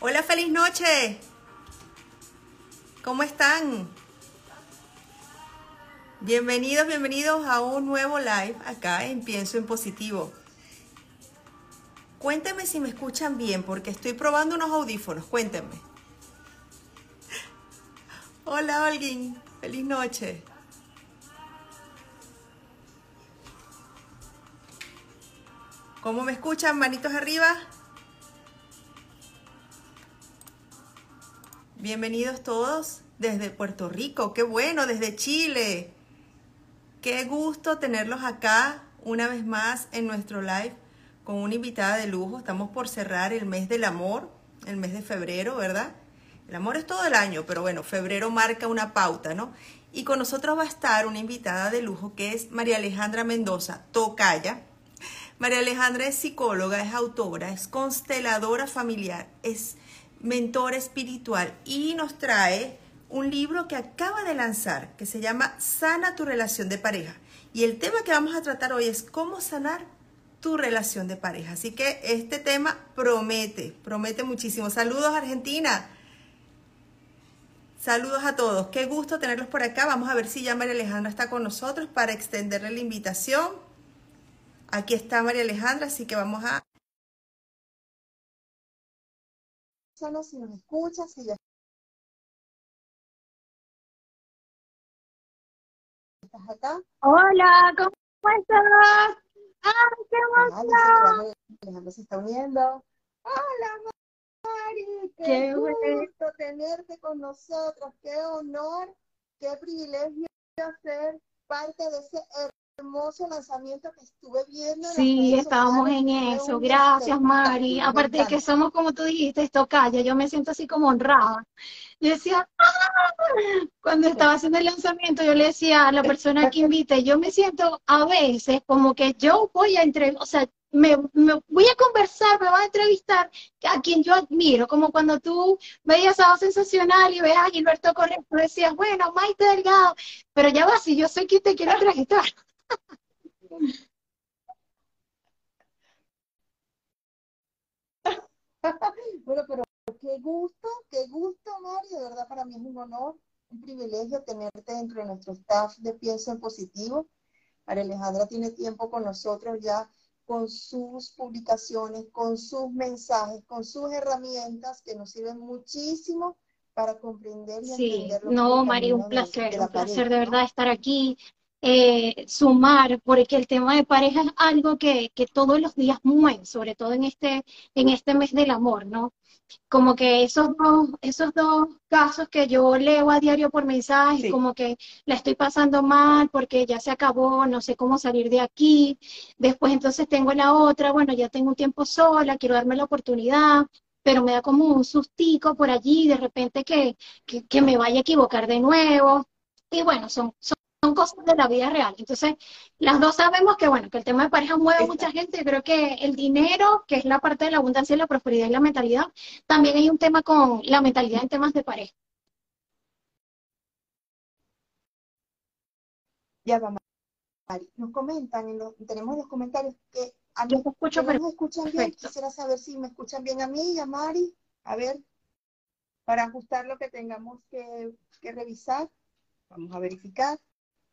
Hola, feliz noche. ¿Cómo están? Bienvenidos, bienvenidos a un nuevo live acá en Pienso en Positivo. Cuéntenme si me escuchan bien porque estoy probando unos audífonos. Cuéntenme. Hola, Olguín. Feliz noche. ¿Cómo me escuchan? Manitos arriba. Bienvenidos todos desde Puerto Rico. Qué bueno, desde Chile. Qué gusto tenerlos acá una vez más en nuestro live con una invitada de lujo. Estamos por cerrar el mes del amor, el mes de febrero, ¿verdad? El amor es todo el año, pero bueno, febrero marca una pauta, ¿no? Y con nosotros va a estar una invitada de lujo que es María Alejandra Mendoza, Tocaya. María Alejandra es psicóloga, es autora, es consteladora familiar, es mentora espiritual y nos trae un libro que acaba de lanzar que se llama Sana tu relación de pareja. Y el tema que vamos a tratar hoy es cómo sanar tu relación de pareja. Así que este tema promete, promete muchísimo. Saludos Argentina. Saludos a todos. Qué gusto tenerlos por acá. Vamos a ver si ya María Alejandra está con nosotros para extenderle la invitación. Aquí está María Alejandra, así que vamos a... Solo si nos escuchas, si ya estás acá. Hola, ¿cómo estás? ¡Ay, qué emoción! Alejandra se está uniendo. ¡Hola, Mari! ¡Qué, qué gusto tenerte con nosotros! ¡Qué honor! ¡Qué privilegio ser parte de ese hermoso lanzamiento que estuve viendo. Sí, estábamos en eso. Gracias, Mari. Aparte de que somos, como tú dijiste, esto calla, yo me siento así como honrada. Yo decía, ¡Ah! cuando estaba haciendo el lanzamiento, yo le decía a la persona que invite, yo me siento a veces como que yo voy a entre, o sea, me, voy a conversar, me voy a entrevistar a quien yo admiro, como cuando tú veías a Sensacional y veas a Gilberto Correa, tú decías, bueno, Maite Delgado, pero ya va, si yo soy quien te quiero entrevistar. bueno, pero qué gusto, qué gusto, Mari, de verdad para mí es un honor, un privilegio tenerte dentro de nuestro staff de Pienso en Positivo. María Alejandra tiene tiempo con nosotros ya con sus publicaciones, con sus mensajes, con sus herramientas que nos sirven muchísimo para comprender y sí, entender no, María, un placer, un placer de verdad estar aquí eh, sumar, porque el tema de pareja es algo que, que, todos los días mueve, sobre todo en este, en este mes del amor, ¿no? Como que esos dos, esos dos casos que yo leo a diario por mensaje, como que la estoy pasando mal porque ya se acabó, no sé cómo salir de aquí. Después entonces tengo la otra, bueno, ya tengo un tiempo sola, quiero darme la oportunidad, pero me da como un sustico por allí, de repente que, que, que me vaya a equivocar de nuevo. Y bueno, son, son son cosas de la vida real. Entonces, las dos sabemos que, bueno, que el tema de pareja mueve a mucha gente. Creo que el dinero, que es la parte de la abundancia y la prosperidad y la mentalidad, también hay un tema con la mentalidad en temas de pareja. Ya va, Mari. Nos comentan, en los, tenemos los comentarios que a mí escucho, no me escuchan bien. Quisiera saber si me escuchan bien a mí y a Mari. A ver, para ajustar lo que tengamos que, que revisar. Vamos a verificar.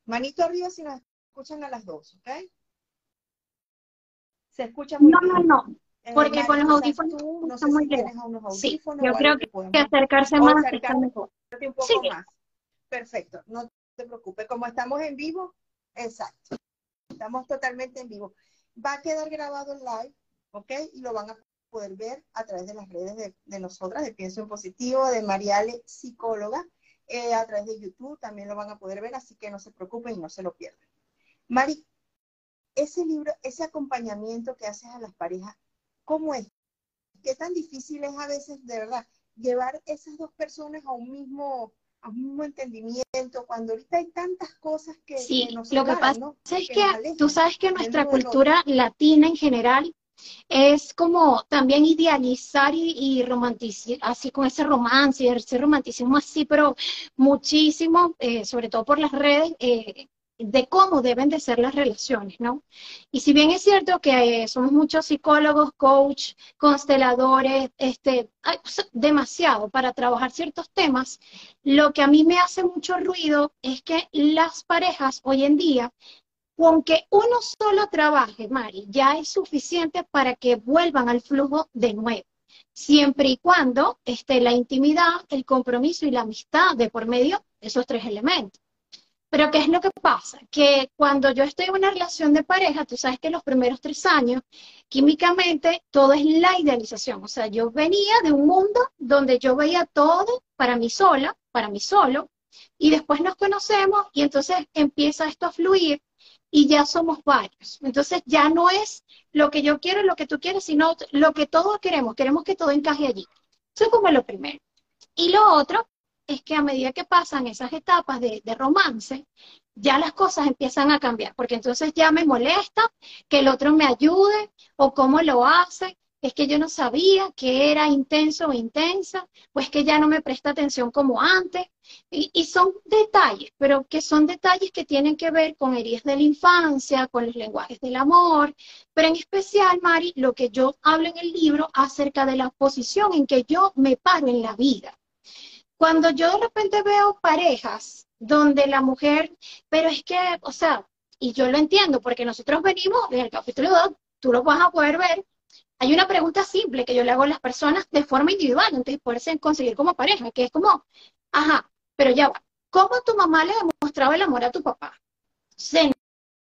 Manito arriba si nos escuchan a las dos, ¿ok? Se escucha muy no, bien. No, no, porque con los audífonos tú, no sé muy si bien. Tienes unos audífonos sí, yo creo que, que acercarse más está mejor. Un poco sí. más. Perfecto, no te preocupes. Como estamos en vivo, exacto. Estamos totalmente en vivo. Va a quedar grabado en live, ¿ok? Y lo van a poder ver a través de las redes de, de nosotras, de Pienso en Positivo, de Mariale Psicóloga. Eh, a través de YouTube también lo van a poder ver, así que no se preocupen y no se lo pierdan. Mari, ese libro, ese acompañamiento que haces a las parejas, ¿cómo es? ¿Qué tan difícil es a veces, de verdad, llevar esas dos personas a un mismo, a un mismo entendimiento, cuando ahorita hay tantas cosas que, sí, que nos lo que pasa ¿no? es que, que tú sabes que nuestra cultura latina en general es como también idealizar y, y así con ese romance, ese romanticismo así, pero muchísimo, eh, sobre todo por las redes, eh, de cómo deben de ser las relaciones, ¿no? Y si bien es cierto que eh, somos muchos psicólogos, coach, consteladores, este, demasiado para trabajar ciertos temas, lo que a mí me hace mucho ruido es que las parejas hoy en día, aunque uno solo trabaje, Mari, ya es suficiente para que vuelvan al flujo de nuevo siempre y cuando esté la intimidad, el compromiso y la amistad de por medio, esos tres elementos. Pero ¿qué es lo que pasa? Que cuando yo estoy en una relación de pareja, tú sabes que los primeros tres años, químicamente, todo es la idealización. O sea, yo venía de un mundo donde yo veía todo para mí sola, para mí solo, y después nos conocemos y entonces empieza esto a fluir y ya somos varios. Entonces ya no es lo que yo quiero, lo que tú quieres, sino lo que todos queremos. Queremos que todo encaje allí. Eso es como lo primero. Y lo otro es que a medida que pasan esas etapas de, romance, ya las cosas empiezan a cambiar, porque entonces ya me molesta que el otro me ayude o cómo lo hace, es que yo no sabía que era intenso o intensa, pues que ya no me presta atención como antes. Y, son detalles, pero que son detalles que tienen que ver con heridas de la infancia, con los lenguajes del amor, pero en especial, Mari, lo que yo hablo en el libro acerca de la posición en que yo me paro en la vida. Cuando yo de repente veo parejas donde la mujer, pero es que, o sea, y yo lo entiendo, porque nosotros venimos, en el capítulo 2, tú lo vas a poder ver, hay una pregunta simple que yo le hago a las personas de forma individual, antes de poderse conseguir como pareja, que es como, ajá, pero ya va, ¿cómo tu mamá le demostraba el amor a tu papá? Se,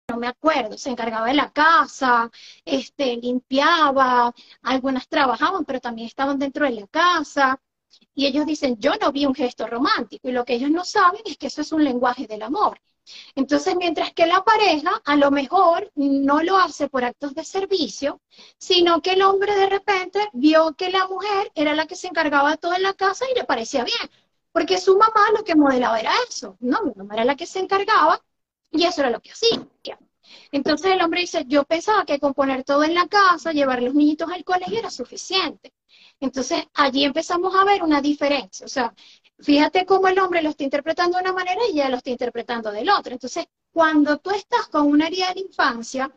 no me acuerdo, se encargaba de la casa, este, limpiaba, algunas trabajaban, pero también estaban dentro de la casa. Y ellos dicen, yo no vi un gesto romántico. Y lo que ellos no saben es que eso es un lenguaje del amor. Entonces, mientras que la pareja a lo mejor no lo hace por actos de servicio, sino que el hombre de repente vio que la mujer era la que se encargaba de todo en la casa y le parecía bien, porque su mamá lo que modelaba era eso, ¿no? Mi mamá era la que se encargaba y eso era lo que hacía. Entonces el hombre dice, yo pensaba que con poner todo en la casa, llevar los niñitos al colegio era suficiente. Entonces allí empezamos a ver una diferencia. O sea, Fíjate cómo el hombre lo está interpretando de una manera y ella lo está interpretando del otro. Entonces, cuando tú estás con una herida de infancia,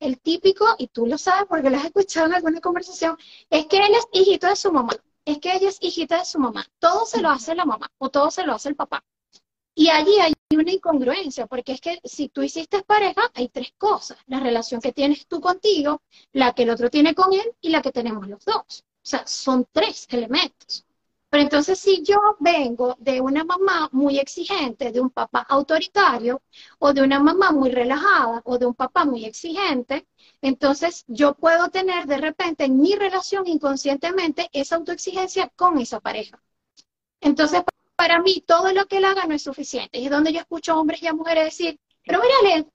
el típico, y tú lo sabes porque lo has escuchado en alguna conversación, es que él es hijito de su mamá, es que ella es hijita de su mamá. Todo se lo hace la mamá o todo se lo hace el papá. Y allí hay una incongruencia, porque es que si tú hiciste pareja, hay tres cosas. La relación que tienes tú contigo, la que el otro tiene con él y la que tenemos los dos. O sea, son tres elementos. Pero entonces si yo vengo de una mamá muy exigente, de un papá autoritario, o de una mamá muy relajada, o de un papá muy exigente, entonces yo puedo tener de repente en mi relación inconscientemente esa autoexigencia con esa pareja. Entonces, para mí, todo lo que él haga no es suficiente. Y es donde yo escucho hombres y a mujeres decir, pero mírale,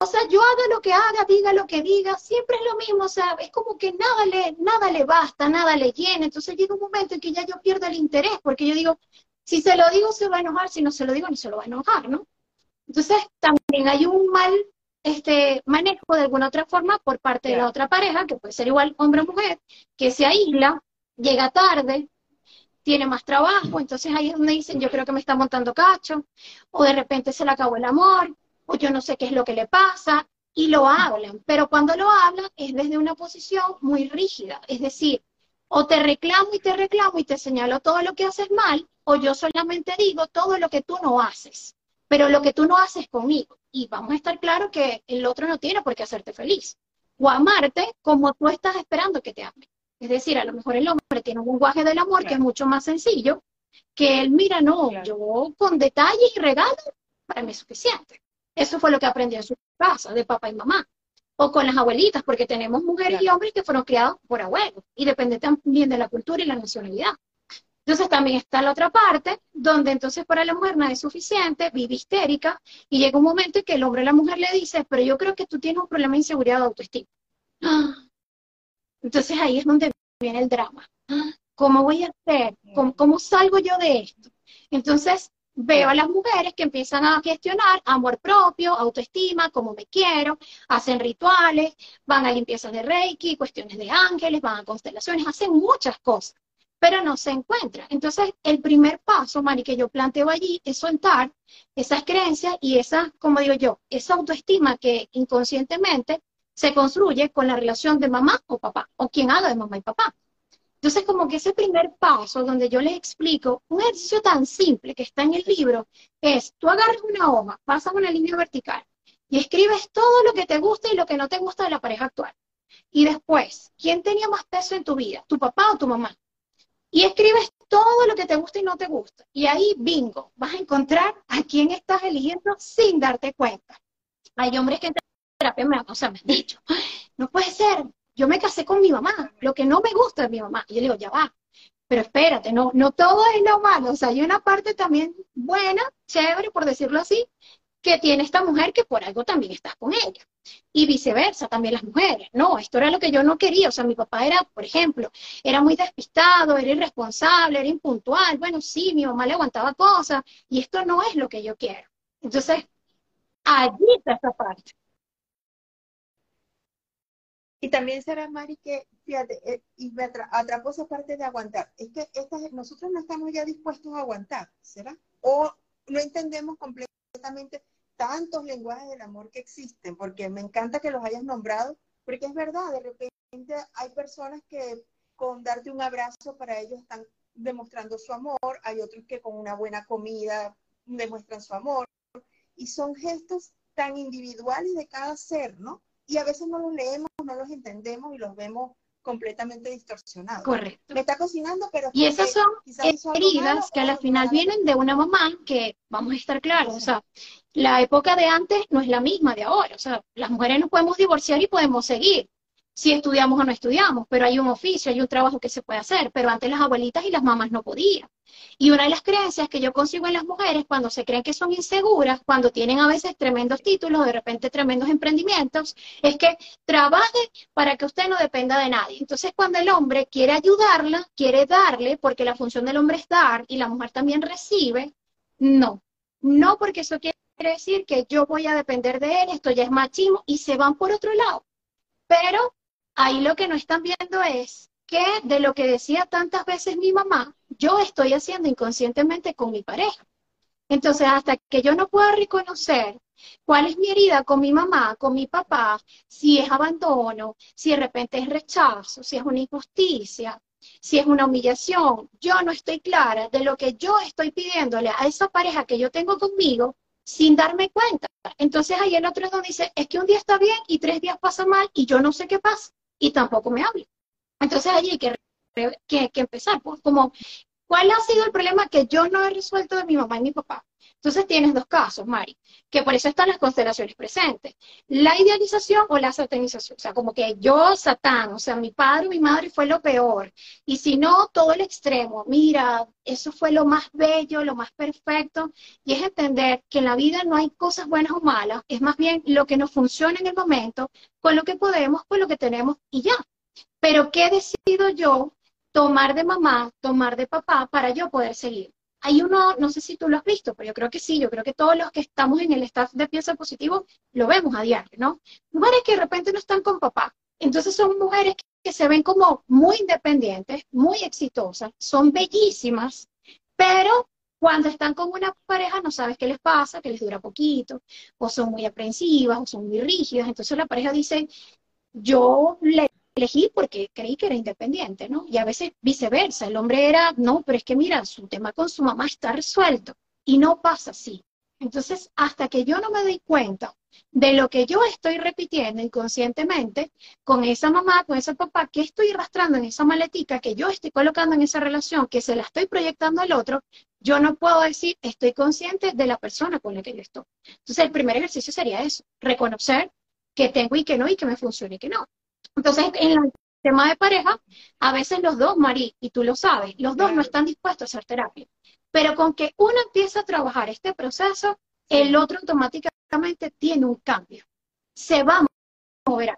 o sea, yo haga lo que haga, diga lo que diga, siempre es lo mismo, o sea, es como que nada le, nada le basta, nada le llena. Entonces llega un momento en que ya yo pierdo el interés, porque yo digo, si se lo digo se va a enojar, si no se lo digo no se lo va a enojar, ¿no? Entonces también hay un mal este manejo de alguna otra forma por parte de la otra pareja, que puede ser igual hombre o mujer, que se aísla, llega tarde, tiene más trabajo, entonces ahí es donde dicen, yo creo que me está montando cacho, o de repente se le acabó el amor, o yo no sé qué es lo que le pasa, y lo hablan, pero cuando lo hablan es desde una posición muy rígida, es decir, o te reclamo y te reclamo y te señalo todo lo que haces mal, o yo solamente digo todo lo que tú no haces, pero lo que tú no haces conmigo. Y vamos a estar claro que el otro no tiene por qué hacerte feliz, o amarte como tú estás esperando que te ame. Es decir, a lo mejor el hombre tiene un lenguaje del amor que es mucho más sencillo, que él, mira, no, yo con detalles y regalos, para mí es suficiente. Eso fue lo que aprendió en su casa, de papá y mamá. O con las abuelitas, porque tenemos mujeres y hombres que fueron criados por abuelos y depende también de la cultura y la nacionalidad. Entonces también está la otra parte, donde entonces para la mujer no es suficiente, vive histérica, y llega un momento en que el hombre a la mujer le dice, pero yo creo que tú tienes un problema de inseguridad de autoestima. Entonces ahí es donde viene el drama. ¿Cómo voy a hacer? ¿Cómo salgo yo de esto? Entonces, veo a las mujeres que empiezan a gestionar amor propio, autoestima, cómo me quiero, hacen rituales, van a limpiezas de Reiki, cuestiones de ángeles, van a constelaciones, hacen muchas cosas. pero no se encuentra. Entonces, el primer paso, Mari, que yo planteo allí es soltar esas creencias y esa, como digo yo, esa autoestima que inconscientemente se construye con la relación de mamá o papá, o quien haga de mamá y papá. Entonces, como que ese primer paso donde yo les explico un ejercicio tan simple que está en el libro es, tú agarras una hoja, pasas una línea vertical y escribes todo lo que te gusta y lo que no te gusta de la pareja actual. Y después, ¿quién tenía más peso en tu vida? ¿Tu papá o tu mamá? Y escribes todo lo que te gusta y no te gusta. Y ahí, bingo, vas a encontrar a quién estás eligiendo sin darte cuenta. Hay hombres que en terapia me, o sea, me han dicho, no puede ser, yo me casé con mi mamá, lo que no me gusta de mi mamá. Y yo le digo, ya va, pero espérate, no, no todo es lo malo, o sea, hay una parte también buena, chévere, por decirlo así, que tiene esta mujer que por algo también estás con ella. Y viceversa, también las mujeres. No, esto era lo que yo no quería. O sea, mi papá era, por ejemplo, era muy despistado, era irresponsable, era impuntual. Bueno, sí, mi mamá le aguantaba cosas y esto no es lo que yo quiero. Entonces, allí está esa parte. Y también será, Mari, que, fíjate, eh, y me atrapó esa parte de aguantar. Es que nosotros no estamos ya dispuestos a aguantar, ¿será? O no entendemos completamente tantos lenguajes del amor que existen, porque me encanta que los hayas nombrado, porque es verdad, de repente hay personas que con darte un abrazo para ellos están demostrando su amor, hay otros que con una buena comida demuestran su amor, y son gestos tan individuales de cada ser, ¿no? Y a veces no los leemos, no los entendemos y los vemos completamente distorsionados. Correcto. Me está cocinando, pero... Y esas son heridas que a la final vienen de una mamá que, vamos a estar claros, o sea, la época de antes no es la misma de ahora, o sea, las mujeres nos podemos divorciar y podemos seguir, si estudiamos o no estudiamos, pero hay un oficio, hay un trabajo que se puede hacer, pero antes las abuelitas y las mamás no podían. Y una de las creencias que yo consigo en las mujeres cuando se creen que son inseguras, cuando tienen a veces tremendos títulos, de repente tremendos emprendimientos, es que trabaje para que usted no dependa de nadie. Entonces cuando el hombre quiere ayudarla, quiere darle, porque la función del hombre es dar y la mujer también recibe, no. No porque eso quiere decir que yo voy a depender de él, esto ya es machismo y se van por otro lado. Pero ahí lo que no están viendo es que de lo que decía tantas veces mi mamá, yo estoy haciendo inconscientemente con mi pareja. Entonces, hasta que yo no pueda reconocer cuál es mi herida con mi mamá, con mi papá, si es abandono, si de repente es rechazo, si es una injusticia, si es una humillación, yo no estoy clara de lo que yo estoy pidiéndole a esa pareja que yo tengo conmigo sin darme cuenta. Entonces ahí el otro es donde dice, es que un día está bien y tres días pasa mal y yo no sé qué pasa y tampoco me habla. Entonces allí hay que, que, que empezar, pues como ¿Cuál ha sido el problema que yo no he resuelto de mi mamá y mi papá? Entonces tienes dos casos, Mari, que por eso están las constelaciones presentes. La idealización o la satanización. O sea, como que yo, Satán, o sea, mi padre o mi madre fue lo peor. Y si no, todo el extremo. Mira, eso fue lo más bello, lo más perfecto. Y es entender que en la vida no hay cosas buenas o malas. Es más bien lo que nos funciona en el momento, con lo que podemos, con lo que tenemos y ya. Pero ¿qué decido yo tomar de mamá, tomar de papá para yo poder seguir. Hay uno, no sé si tú lo has visto, pero yo creo que sí, yo creo que todos los que estamos en el staff de piensa positivo lo vemos a diario, ¿no? Mujeres que de repente no están con papá. Entonces son mujeres que se ven como muy independientes, muy exitosas, son bellísimas, pero cuando están con una pareja no sabes qué les pasa, que les dura poquito, o son muy aprensivas, o son muy rígidas. Entonces la pareja dice, yo le elegí porque creí que era independiente, ¿no? Y a veces viceversa, el hombre era, no, pero es que mira, su tema con su mamá está resuelto y no pasa así. Entonces, hasta que yo no me doy cuenta de lo que yo estoy repitiendo inconscientemente con esa mamá, con ese papá, que estoy arrastrando en esa maletica, que yo estoy colocando en esa relación, que se la estoy proyectando al otro, yo no puedo decir, estoy consciente de la persona con la que yo estoy. Entonces, el primer ejercicio sería eso, reconocer que tengo y que no, y que me funcione y que no. Entonces, en el tema de pareja, a veces los dos, Mari, y tú lo sabes, los dos no están dispuestos a hacer terapia. Pero con que uno empieza a trabajar este proceso, el otro automáticamente tiene un cambio. Se va a mover.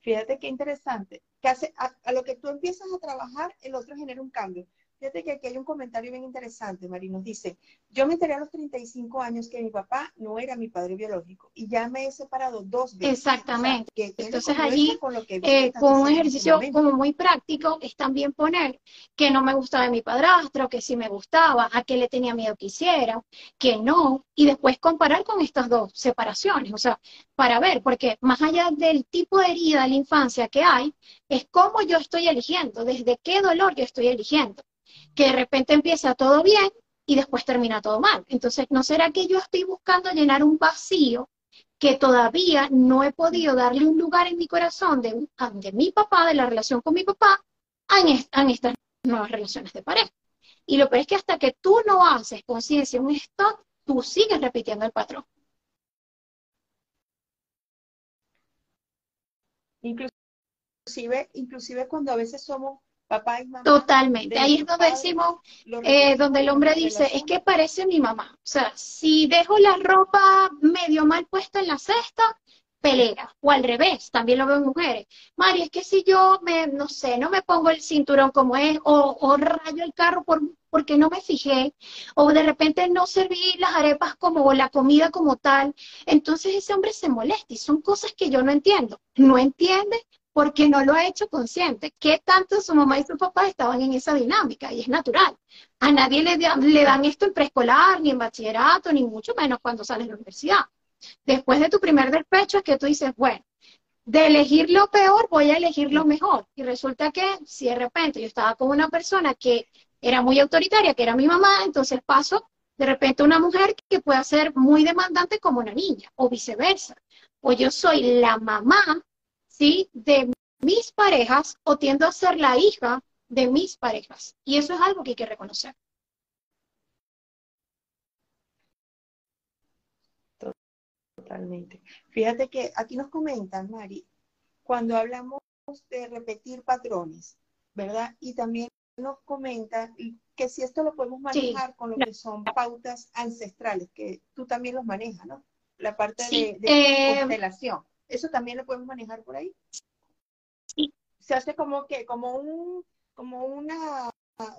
Fíjate qué interesante. Que hace, a, lo que tú empiezas a trabajar, el otro genera un cambio. Fíjate que aquí hay un comentario bien interesante, Mari. Nos dice, yo me enteré a los 35 años que mi papá no era mi padre biológico y ya me he separado dos veces. Exactamente. Entonces allí, con, eh, un ejercicio como muy práctico, es también poner que no me gustaba de mi padrastro, que sí me gustaba, a qué le tenía miedo que hiciera, que no, y después comparar con estas dos separaciones, o sea, para ver, porque más allá del tipo de herida de la infancia que hay, es cómo yo estoy eligiendo, desde qué dolor yo estoy eligiendo que de repente empieza todo bien y después termina todo mal. Entonces, ¿no será que yo estoy buscando llenar un vacío que todavía no he podido darle un lugar en mi corazón de, mi papá, de la relación con mi papá, en, estas nuevas relaciones de pareja? Y lo peor es que hasta que tú no haces conciencia un stop, tú sigues repitiendo el patrón. Inclusive, inclusive cuando a veces somos Totalmente. Ahí es donde decimos, eh, donde el hombre dice, es que parece mi mamá. O sea, si dejo la ropa medio mal puesta en la cesta, pelea. O al revés, también lo veo en mujeres. Mari, es que si yo me, no sé, no me pongo el cinturón como es, o, o rayo el carro por, porque no me fijé, o de repente no serví las arepas como, o la comida como tal, entonces ese hombre se molesta y son cosas que yo no entiendo. No entiende porque no lo ha hecho consciente. ¿Qué tanto su mamá y su papá estaban en esa dinámica? Y es natural. A nadie le, dan esto en preescolar, ni en bachillerato, ni mucho menos cuando sales de la universidad. Después de tu primer despecho es que tú dices, bueno, de elegir lo peor voy a elegir lo mejor. Y resulta que si de repente yo estaba con una persona que era muy autoritaria, que era mi mamá, entonces paso de repente a una mujer que pueda ser muy demandante como una niña, o viceversa. O yo soy la mamá ¿sí? De mis parejas o tiendo a ser la hija de mis parejas. Y eso es algo que hay que reconocer. Totalmente. Fíjate que aquí nos comentan, Mari, cuando hablamos de repetir patrones, ¿verdad? Y también nos comentan que si esto lo podemos manejar con lo que son pautas ancestrales, que tú también los manejas, ¿no? La parte de, de eh, constelación. ¿Eso también lo podemos manejar por ahí? Sí. Se hace como que, como un, como una...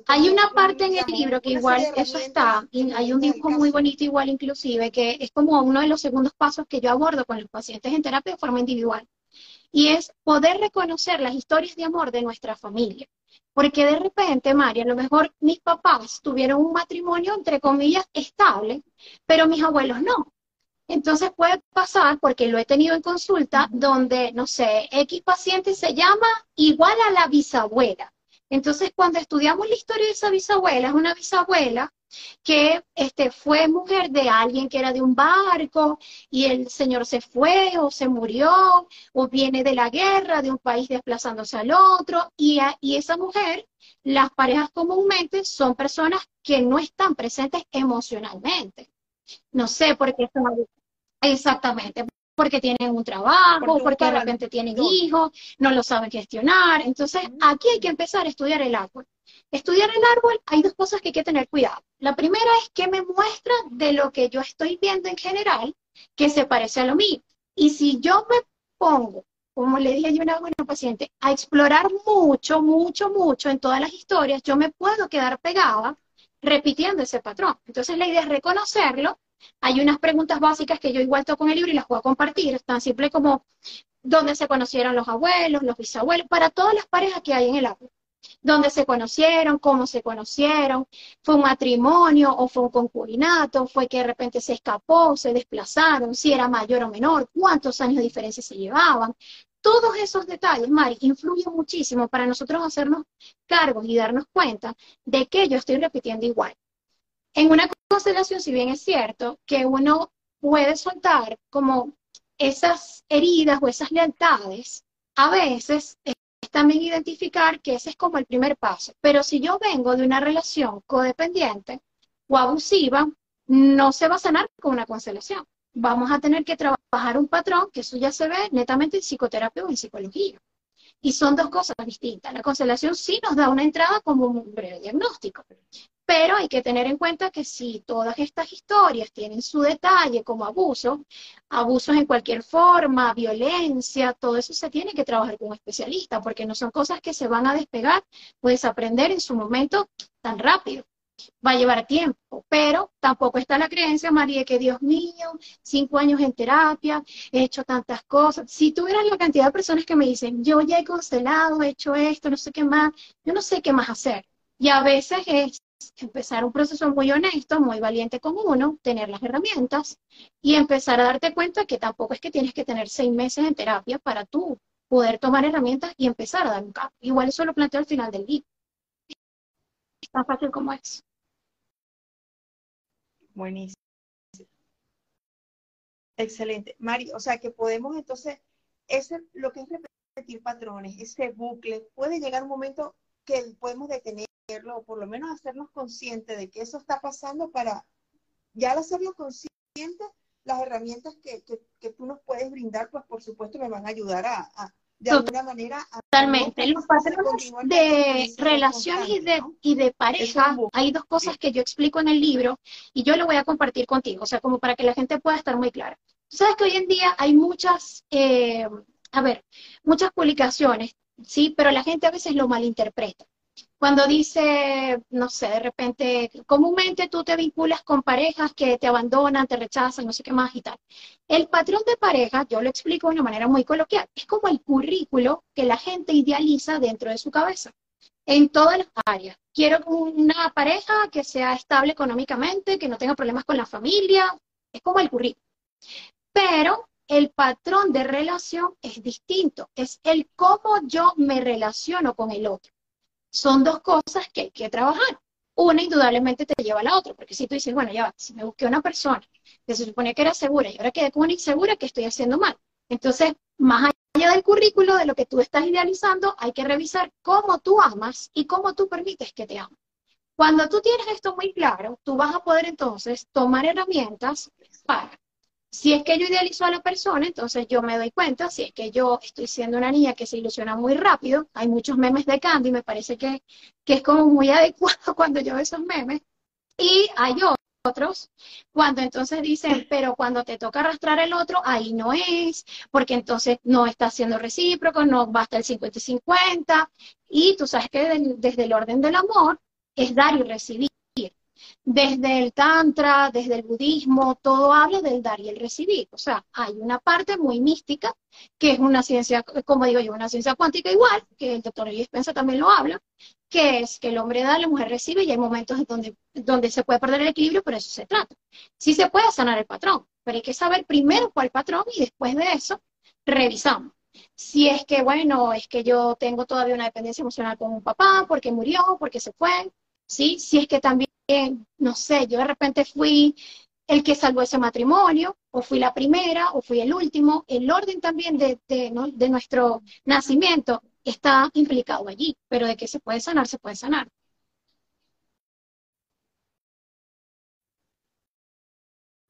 hay una parte en el libro que igual eso está, y hay un dibujo muy bonito igual inclusive, que es como uno de los segundos pasos que yo abordo con los pacientes en terapia de forma individual. Y es poder reconocer las historias de amor de nuestra familia. Porque de repente, María, a lo mejor mis papás tuvieron un matrimonio, entre comillas, estable, pero mis abuelos no. Entonces puede pasar, porque lo he tenido en consulta, donde, no sé, X paciente se llama igual a la bisabuela. Entonces, cuando estudiamos la historia de esa bisabuela, es una bisabuela que este, fue mujer de alguien que era de un barco y el señor se fue o se murió o viene de la guerra, de un país desplazándose al otro y, y esa mujer, las parejas comúnmente son personas que no están presentes emocionalmente. No sé por qué son Exactamente, porque tienen un trabajo, porque, de repente tienen hijos, no lo saben gestionar. Entonces, aquí hay que empezar a estudiar el árbol. Estudiar el árbol, hay dos cosas que hay que tener cuidado. La primera es que me muestra de lo que yo estoy viendo en general que se parece a lo mío. Y si yo me pongo, como le dije yo a una buena paciente, a explorar mucho, mucho, mucho en todas las historias, yo me puedo quedar pegada repitiendo ese patrón. Entonces, la idea es reconocerlo hay unas preguntas básicas que yo igual toco en el libro y las puedo compartir, tan simple como dónde se conocieron los abuelos, los bisabuelos, para todas las parejas que hay en el árbol. Dónde se conocieron, cómo se conocieron, fue un matrimonio o fue un concubinato, fue que de repente se escapó, se desplazaron, si era mayor o menor, cuántos años de diferencia se llevaban. Todos esos detalles, Mari, influyen muchísimo para nosotros hacernos cargos y darnos cuenta de que yo estoy repitiendo igual. En una constelación, si bien es cierto que uno puede soltar como esas heridas o esas lealtades, a veces es también identificar que ese es como el primer paso. Pero si yo vengo de una relación codependiente o abusiva, no se va a sanar con una constelación. Vamos a tener que trabajar un patrón, que eso ya se ve netamente en psicoterapia o en psicología. Y son dos cosas distintas. La constelación sí nos da una entrada como un breve diagnóstico, Pero hay que tener en cuenta que si todas estas historias tienen su detalle como abuso, abusos en cualquier forma, violencia, todo eso se tiene que trabajar con un especialista, porque no son cosas que se van a despegar, puedes aprender en su momento tan rápido. Va a llevar tiempo, pero tampoco está la creencia, María, que Dios mío, cinco años en terapia, he hecho tantas cosas. Si tuvieras la cantidad de personas que me dicen, yo ya he constelado, he hecho esto, no sé qué más, yo no sé qué más hacer. Y a veces es empezar un proceso muy honesto, muy valiente con uno, tener las herramientas y empezar a darte cuenta que tampoco es que tienes que tener seis meses en terapia para tú poder tomar herramientas y empezar a dar un. Igual eso lo planteo al final del libro. Es tan fácil como es. Buenísimo. Excelente. Mari, o sea que podemos entonces, ese, lo que es repetir patrones, ese bucle, puede llegar un momento que podemos detener o por lo menos hacernos conscientes de que eso está pasando para ya al hacerlo consciente, las herramientas que, tú nos puedes brindar, pues por supuesto me van a ayudar a, de alguna manera. Totalmente. Los patrones de relaciones y de, y de pareja, hay dos cosas que yo explico en el libro y yo lo voy a compartir contigo, o sea, como para que la gente pueda estar muy clara. Tú sabes que hoy en día hay muchas, eh, a ver, muchas publicaciones, sí, pero la gente a veces lo malinterpreta. Cuando dice, no sé, de repente, comúnmente tú te vinculas con parejas que te abandonan, te rechazan, no sé qué más y tal. El patrón de pareja, yo lo explico de una manera muy coloquial, es como el currículo que la gente idealiza dentro de su cabeza, en todas las áreas. Quiero una pareja que sea estable económicamente, que no tenga problemas con la familia, es como el currículo. Pero el patrón de relación es distinto, es el cómo yo me relaciono con el otro son dos cosas que hay que trabajar. Una indudablemente te lleva a la otra, porque si tú dices, bueno, ya va, si me busqué una persona que se suponía que era segura y ahora quedé con una insegura, que estoy haciendo mal? Entonces, más allá del currículo, de lo que tú estás idealizando, hay que revisar cómo tú amas y cómo tú permites que te amen. Cuando tú tienes esto muy claro, tú vas a poder entonces tomar herramientas para si es que yo idealizo a la persona, entonces yo me doy cuenta, si es que yo estoy siendo una niña que se ilusiona muy rápido, hay muchos memes de Candy, me parece que, que es como muy adecuado cuando yo veo esos memes, y hay otros, cuando entonces dicen, pero cuando te toca arrastrar el otro, ahí no es, porque entonces no está siendo recíproco, no basta el 50 y 50, y tú sabes que desde el orden del amor es dar y recibir. Desde el Tantra, desde el budismo, todo habla del dar y el recibir. O sea, hay una parte muy mística, que es una ciencia, como digo yo, una ciencia cuántica igual, que el doctor Dispensa también lo habla, que es que el hombre da, la mujer recibe, y hay momentos en donde, donde se puede perder el equilibrio, pero eso se trata. Sí se puede sanar el patrón, pero hay que saber primero cuál patrón y después de eso revisamos. Si es que, bueno, es que yo tengo todavía una dependencia emocional con un papá, porque murió, porque se fue, ¿sí? Si es que también no sé, yo de repente fui el que salvó ese matrimonio, o fui la primera, o fui el último, el orden también de, de nuestro nacimiento está implicado allí, pero de que se puede sanar, se puede sanar.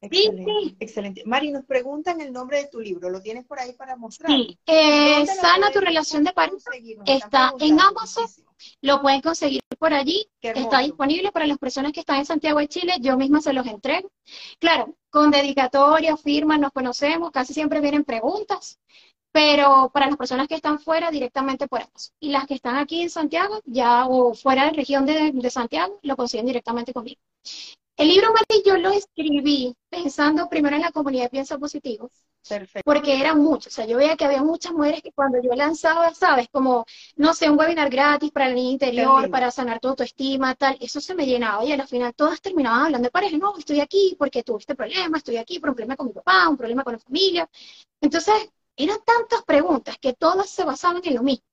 Excelente, excelente. Mari, nos preguntan el nombre de tu libro, ¿lo tienes por ahí para mostrar? Sí, eh, Sana tu relación de pareja, está en Amazon, lo pueden conseguir por allí, está disponible para las personas que están en Santiago de Chile, yo misma se los entrego. Claro, con dedicatoria, firma, nos conocemos, casi siempre vienen preguntas, pero para las personas que están fuera, directamente por Amazon. Y las que están aquí en Santiago, ya o fuera de la región de, de Santiago, lo consiguen directamente conmigo. El libro yo lo escribí pensando primero en la comunidad de Pienso Positivo, Perfecto. porque eran muchos, o sea, yo veía que había muchas mujeres que cuando yo lanzaba, sabes, como, no sé, un webinar gratis para el niño interior, para sanar tu autoestima, tal, eso se me llenaba y al final todas terminaban hablando de pareja, no, estoy aquí porque tuve este problema, estoy aquí por un problema con mi papá, un problema con la familia. Entonces, eran tantas preguntas que todas se basaban en lo mismo.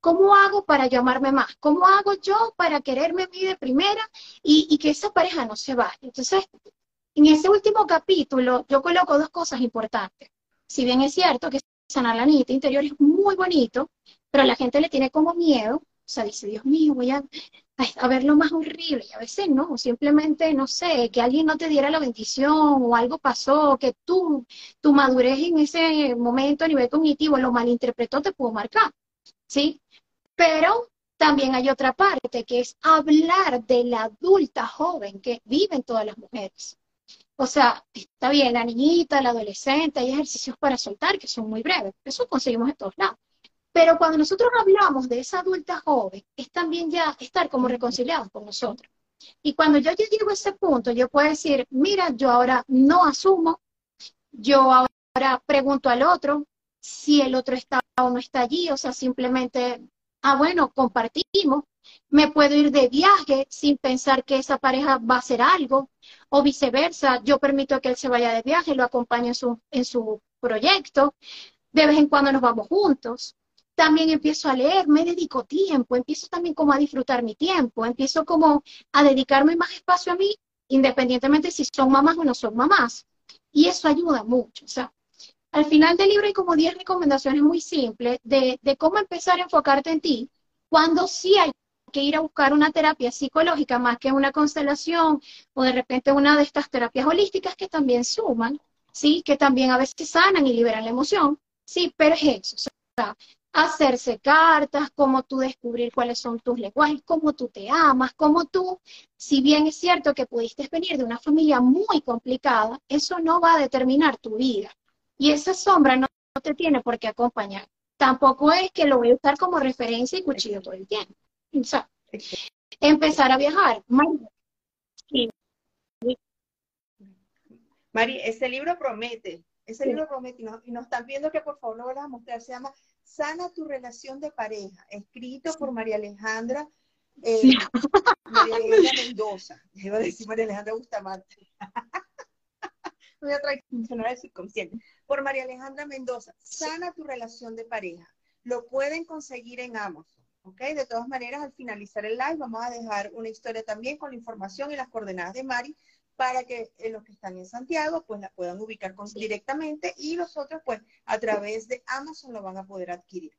¿Cómo hago para llamarme más? ¿Cómo hago yo para quererme a mí de primera y, que esa pareja no se vaya? Entonces, en ese último capítulo, yo coloco dos cosas importantes. Si bien es cierto que sanar la niñita interior es muy bonito, pero la gente le tiene como miedo, o sea, dice, Dios mío, voy a, a, ver lo más horrible, y a veces no, simplemente, no sé, que alguien no te diera la bendición o algo pasó, que tú, tu madurez en ese momento a nivel cognitivo lo malinterpretó, te pudo marcar. ¿Sí? Pero también hay otra parte que es hablar de la adulta joven que viven todas las mujeres. O sea, está bien, la niñita, la adolescente, hay ejercicios para soltar que son muy breves, eso conseguimos en todos lados. Pero cuando nosotros hablamos de esa adulta joven, es también ya estar como reconciliados con nosotros. Y cuando yo llego a ese punto, yo puedo decir, mira, yo ahora no asumo, yo ahora pregunto al otro si el otro está o no está allí, o sea, simplemente, ah, bueno, compartimos, me puedo ir de viaje sin pensar que esa pareja va a hacer algo, o viceversa, yo permito que él se vaya de viaje, lo acompaño en su, en su proyecto, de vez en cuando nos vamos juntos también empiezo a leer, me dedico tiempo, empiezo también como a disfrutar mi tiempo, empiezo como a dedicarme más espacio a mí, independientemente si son mamás o no son mamás. Y eso ayuda mucho. O sea, al final del libro hay como 10 recomendaciones muy simples de, cómo empezar a enfocarte en ti cuando sí hay que ir a buscar una terapia psicológica más que una constelación o de repente una de estas terapias holísticas que también suman, ¿sí? Que también a veces sanan y liberan la emoción, sí, pero es eso. Hacerse cartas, cómo tú descubrir cuáles son tus lenguajes, cómo tú te amas, cómo tú, si bien es cierto que pudiste venir de una familia muy complicada, eso no va a determinar tu vida. Y esa sombra no, te tiene por qué acompañar. Tampoco es que lo voy a usar como referencia y cuchillo todo el tiempo. O sea, empezar a viajar. Mari, ese libro promete, ese libro promete, y nos, están viendo que por favor lo van a mostrar, se llama Sana tu relación de pareja, escrito por María Alejandra, eh, María Alejandra Mendoza. Iba a decir María Alejandra Bustamante. El subconsciente. Por María Alejandra Mendoza. Sana tu relación de pareja. Lo pueden conseguir en Amazon. ¿ok? De todas maneras, al finalizar el live, vamos a dejar una historia también con la información y las coordenadas de Mari para que eh, los que están en Santiago pues la puedan ubicar directamente y los otros pues a través de Amazon lo van a poder adquirir.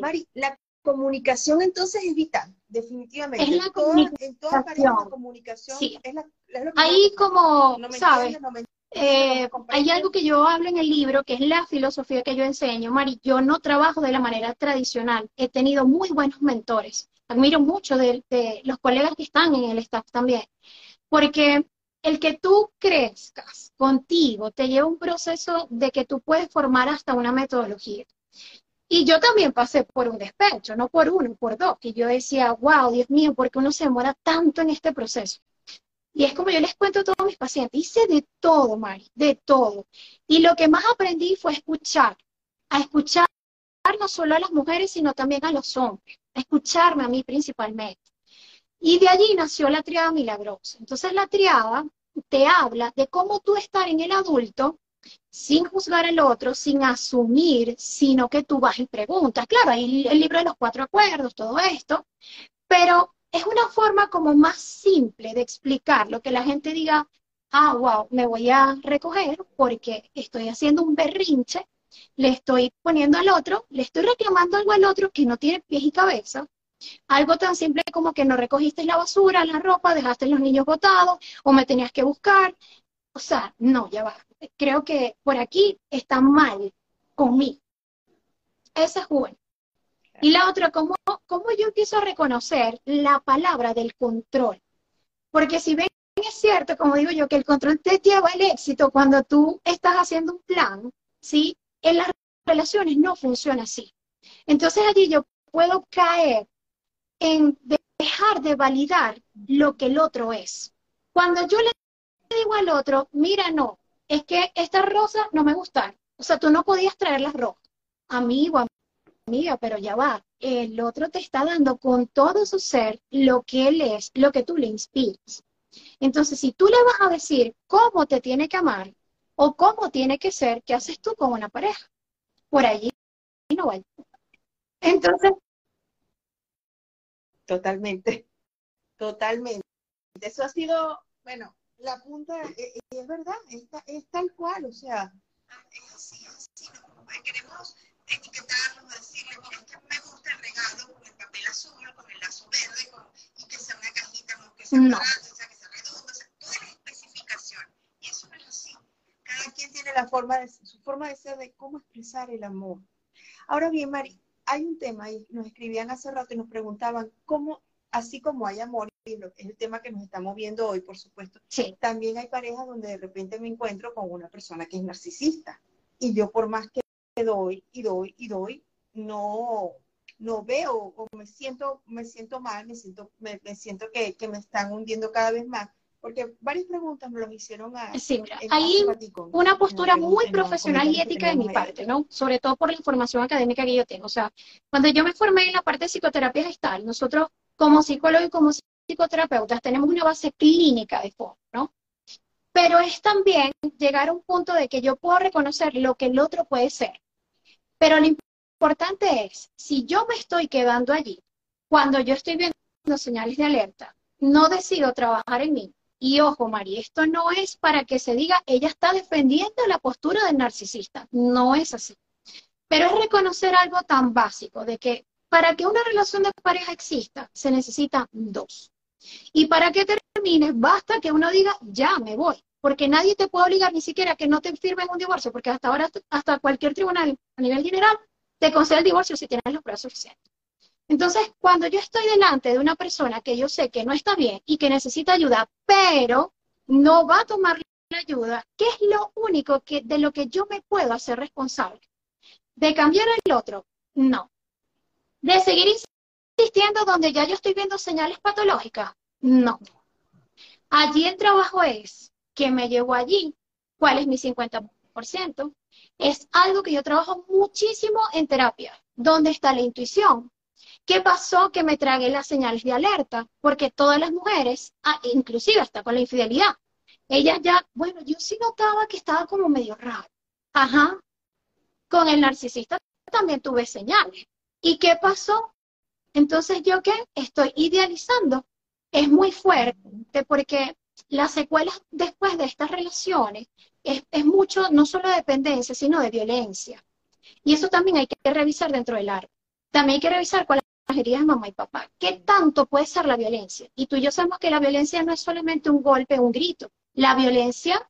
Mari, la comunicación entonces es vital, definitivamente. Es la comunicación. En todas la comunicación es, la, Ahí como, ¿sabes? Eh, hay algo que yo hablo en el libro, que es la filosofía que yo enseño. Mari, yo no trabajo de la manera tradicional. He tenido muy buenos mentores. Admiro mucho de los colegas que están en el staff también. Porque el que tú crezcas contigo te lleva un proceso de que tú puedes formar hasta una metodología. Y yo también pasé por un despecho, no por uno, por dos, que yo decía, wow, Dios mío, ¿por qué uno se demora tanto en este proceso? Y es como yo les cuento a todos mis pacientes, hice de todo, Mari, de todo. Y lo que más aprendí fue escuchar, a escuchar no solo a las mujeres, sino también a los hombres, a escucharme a mí principalmente. Y de allí nació la triada milagrosa. Entonces la triada te habla de cómo tú estar en el adulto sin juzgar al otro, sin asumir, sino que tú vas y preguntas. Claro, hay el libro de los cuatro acuerdos, todo esto, pero es una forma como más simple de explicar lo que la gente diga, ah, wow, me voy a recoger porque estoy haciendo un berrinche, le estoy poniendo al otro, le estoy reclamando algo al otro que no tiene pies y cabeza, algo tan simple como que no recogiste la basura, la ropa, dejaste los niños botados o me tenías que buscar. O sea, no, ya va. Creo que por aquí está mal conmigo. Esa es una. Y la otra, ¿cómo, ¿cómo yo empiezo a reconocer la palabra del control? Porque si ven, es cierto, como digo yo, que el control te lleva al éxito cuando tú estás haciendo un plan, ¿sí? En las relaciones no funciona así. Entonces allí yo puedo caer en dejar de validar lo que el otro es. Cuando yo le digo al otro, mira, no, es que esta rosa no me gusta. O sea, tú no podías traer las rosas. Amigo, amiga, pero ya va. El otro te está dando con todo su ser lo que él es, lo que tú le inspiras. Entonces, si tú le vas a decir cómo te tiene que amar o cómo tiene que ser, ¿qué haces tú con una pareja? Por allí no va. Entonces, Totalmente, totalmente. Eso ha sido, bueno, la punta, eh, eh, es, verdad, es, tal cual, o sea, es así, así, ¿no? queremos etiquetarlo, decirle, mira, es que me gusta el regalo con el papel azul, con el lazo verde, con, y que sea una cajita, no o sea, que sea redondo, o sea, toda la especificación. Y eso no es así. Cada quien tiene la forma de, su forma de ser de cómo expresar el amor. Ahora bien, Mari, hay un tema y nos escribían hace rato y nos preguntaban cómo, así como hay amor, y es el tema que nos estamos viendo hoy, por supuesto, también hay parejas donde de repente me encuentro con una persona que es narcisista y yo por más que doy y doy y doy, no, no veo o me siento, me siento mal, me siento, me, siento que, que me están hundiendo cada vez más porque varias preguntas me lo hicieron a... Sí, mira, hay una postura muy profesional y ética de mi parte, ¿no? Sobre todo por la información académica que yo tengo. O sea, cuando yo me formé en la parte de psicoterapia gestal, nosotros como psicólogos y como psicoterapeutas tenemos una base clínica de fondo, ¿no? Pero es también llegar a un punto de que yo puedo reconocer lo que el otro puede ser. Pero lo importante es, si yo me estoy quedando allí, cuando yo estoy viendo señales de alerta, no decido trabajar en mí, y ojo, María, esto no es para que se diga, ella está defendiendo la postura del narcisista. No es así. Pero es reconocer algo tan básico, de que para que una relación de pareja exista, se necesitan dos. Y para que termine, basta que uno diga, ya me voy. Porque nadie te puede obligar ni siquiera que no te firmen un divorcio, porque hasta ahora, hasta cualquier tribunal a nivel general, te concede el divorcio si tienes los pruebas suficientes. Entonces, cuando yo estoy delante de una persona que yo sé que no está bien y que necesita ayuda, pero no va a tomar la ayuda, ¿qué es lo único que, de lo que yo me puedo hacer responsable? ¿De cambiar el otro? No. ¿De seguir insistiendo donde ya yo estoy viendo señales patológicas? No. Allí el trabajo es que me llevo allí, cuál es mi 50%. Es algo que yo trabajo muchísimo en terapia. ¿Dónde está la intuición? ¿Qué pasó? Que me tragué las señales de alerta, porque todas las mujeres, ah, inclusive hasta con la infidelidad, ellas ya, bueno, yo sí notaba que estaba como medio raro. Ajá. Con el narcisista también tuve señales. ¿Y qué pasó? Entonces, ¿yo qué? Estoy idealizando. Es muy fuerte porque las secuelas después de estas relaciones es, mucho, no solo de dependencia, sino de violencia. Y eso también hay que revisar dentro del árbol. También hay que revisar cuál heridas mamá y papá. ¿Qué tanto puede ser la violencia? Y tú y yo sabemos que la violencia no es solamente un golpe un grito. La violencia,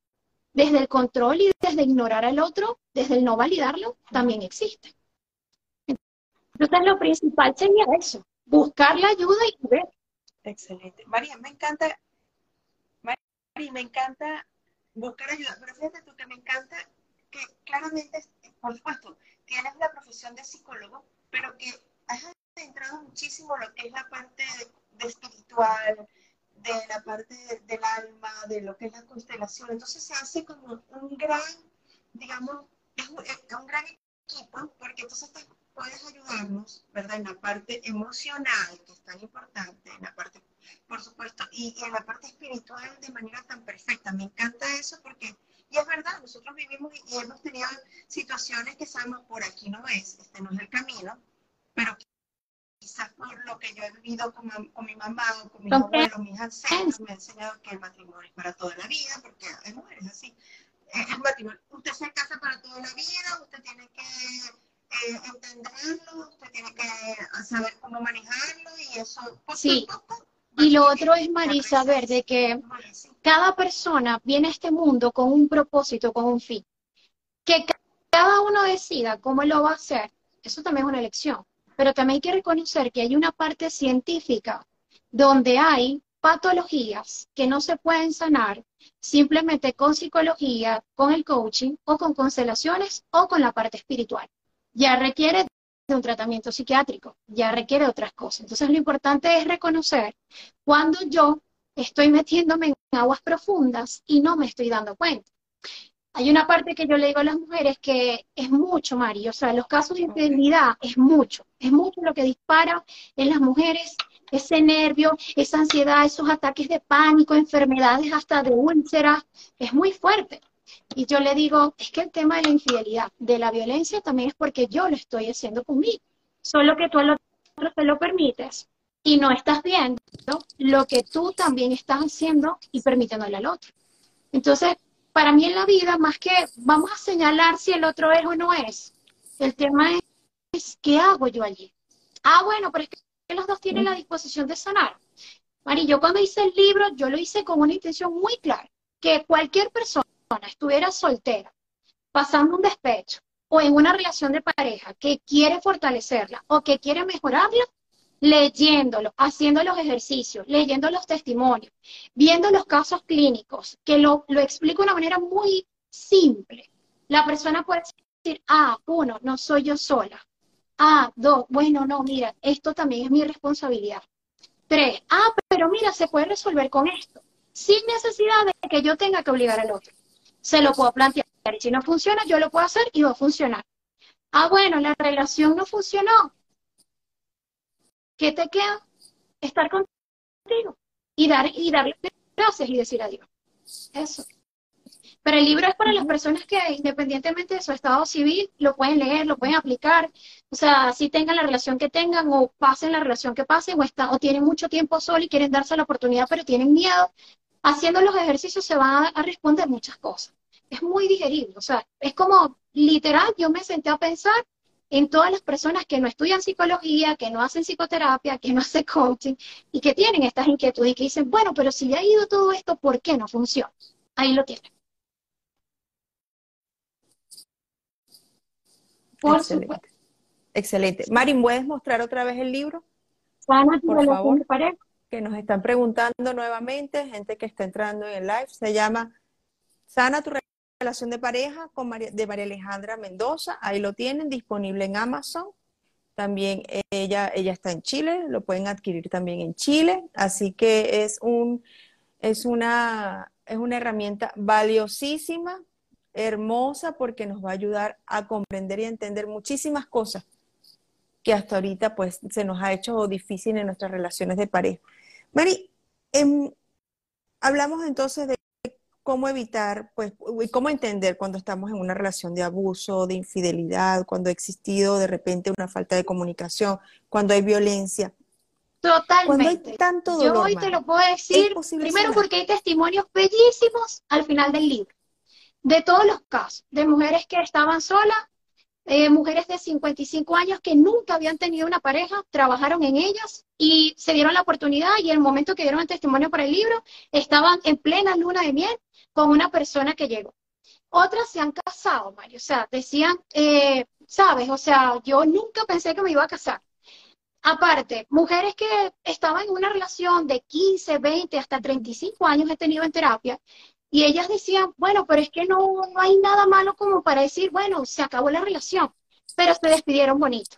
desde el control y desde ignorar al otro, desde el no validarlo, también existe. Entonces, lo principal sería eso, buscar la ayuda y ver. Excelente. María, me encanta, María, me encanta buscar ayuda, pero fíjate tú que me encanta que claramente, por supuesto, tienes la profesión de psicólogo, pero que has entrado muchísimo lo que es la parte de, espiritual, de la parte del alma, de lo que es la constelación. Entonces se hace como un gran, digamos, es un, gran equipo, porque entonces te puedes ayudarnos, ¿verdad? En la parte emocional, que es tan importante, en la parte, por supuesto, y, en la parte espiritual de manera tan perfecta. Me encanta eso porque, y es verdad, nosotros vivimos y hemos tenido situaciones que sabemos por aquí no es, este no es el camino, pero quizás por lo que yo he vivido con, con mi mamá o con mis abuelos, mis ancestros, me han enseñado que el matrimonio es para toda la vida, porque hay mujeres así. El matrimonio, usted se casa para toda la vida, usted tiene que eh, entenderlo, usted tiene que saber cómo manejarlo y eso poco sí. Y lo otro es, Marisa, saber de que cada persona viene a este mundo con un propósito, con un fin. Que cada uno decida cómo lo va a hacer, eso también es una elección pero también hay que reconocer que hay una parte científica donde hay patologías que no se pueden sanar simplemente con psicología, con el coaching o con constelaciones o con la parte espiritual. Ya requiere de un tratamiento psiquiátrico, ya requiere otras cosas. Entonces lo importante es reconocer cuando yo estoy metiéndome en aguas profundas y no me estoy dando cuenta. Hay una parte que yo le digo a las mujeres que es mucho, Mari, o sea, los casos de infidelidad es mucho, es mucho lo que dispara en las mujeres ese nervio, esa ansiedad, esos ataques de pánico, enfermedades hasta de úlceras, es muy fuerte. Y yo le digo, es que el tema de la infidelidad, de la violencia también es porque yo lo estoy haciendo conmigo, solo que tú al otro te lo permites y no estás viendo lo que tú también estás haciendo y permitiéndole al otro. Entonces, para mí en la vida, más que vamos a señalar si el otro es o no es, el tema es, ¿qué hago yo allí? Ah, bueno, pero es que los dos tienen la disposición de sanar. Mari, yo cuando hice el libro, yo lo hice con una intención muy clara, que cualquier persona estuviera soltera, pasando un despecho, o en una relación de pareja que quiere fortalecerla o que quiere mejorarla, leyéndolo, haciendo los ejercicios, leyendo los testimonios, viendo los casos clínicos, que lo, lo explico de una manera muy simple. La persona puede decir, ah, uno, no soy yo sola. Ah, dos, bueno, no, mira, esto también es mi responsabilidad. Tres, ah, pero mira, se puede resolver con esto, sin necesidad de que yo tenga que obligar al otro. Se lo puedo plantear. Y si no funciona, yo lo puedo hacer y va a funcionar. Ah, bueno, la relación no funcionó. ¿Qué te queda? Estar contigo y, dar, y darle gracias y decir adiós. Eso. Pero el libro es para las personas que, independientemente de su estado civil, lo pueden leer, lo pueden aplicar. O sea, si tengan la relación que tengan o pasen la relación que pasen o, está, o tienen mucho tiempo solo y quieren darse la oportunidad, pero tienen miedo, haciendo los ejercicios se van a, responder muchas cosas. Es muy digerible. O sea, es como literal, yo me senté a pensar en todas las personas que no estudian psicología, que no hacen psicoterapia, que no hacen coaching y que tienen estas inquietudes y que dicen, bueno, pero si ya ha ido todo esto, ¿por qué no funciona? Ahí lo tienen. Excelente. Excelente. Marín, ¿puedes mostrar otra vez el libro? Por favor. Que nos están preguntando nuevamente, gente que está entrando en el live. Se llama Sana tu relación de pareja con de María Alejandra Mendoza. Ahí lo tienen disponible en Amazon. También ella, ella está en Chile, lo pueden adquirir también en Chile. Así que es un, es una, es una herramienta valiosísima hermosa porque nos va a ayudar a comprender y entender muchísimas cosas que hasta ahorita pues se nos ha hecho difícil en nuestras relaciones de pareja. Mari, em, hablamos entonces de cómo evitar, pues, y cómo entender cuando estamos en una relación de abuso, de infidelidad, cuando ha existido de repente una falta de comunicación, cuando hay violencia. Totalmente. tanto Yo hoy te lo puedo decir, primero porque hay testimonios bellísimos al final del libro de todos los casos, de mujeres que estaban solas, eh, mujeres de 55 años que nunca habían tenido una pareja, trabajaron en ellas y se dieron la oportunidad y en el momento que dieron el testimonio para el libro, estaban en plena luna de miel con una persona que llegó. Otras se han casado, Mario, o sea, decían, eh, sabes, o sea, yo nunca pensé que me iba a casar. Aparte, mujeres que estaban en una relación de 15, 20, hasta 35 años he tenido en terapia y ellas decían, bueno, pero es que no, no hay nada malo como para decir, bueno, se acabó la relación, pero se despidieron bonito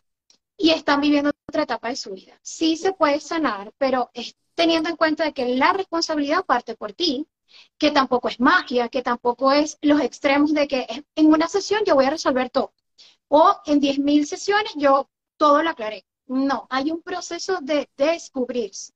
y están viviendo otra etapa de su vida. Sí se puede sanar, pero teniendo en cuenta de que la responsabilidad parte por ti, que tampoco es magia, que tampoco es los extremos de que en una sesión yo voy a resolver todo, o en 10.000 sesiones yo todo lo aclaré. No, hay un proceso de descubrirse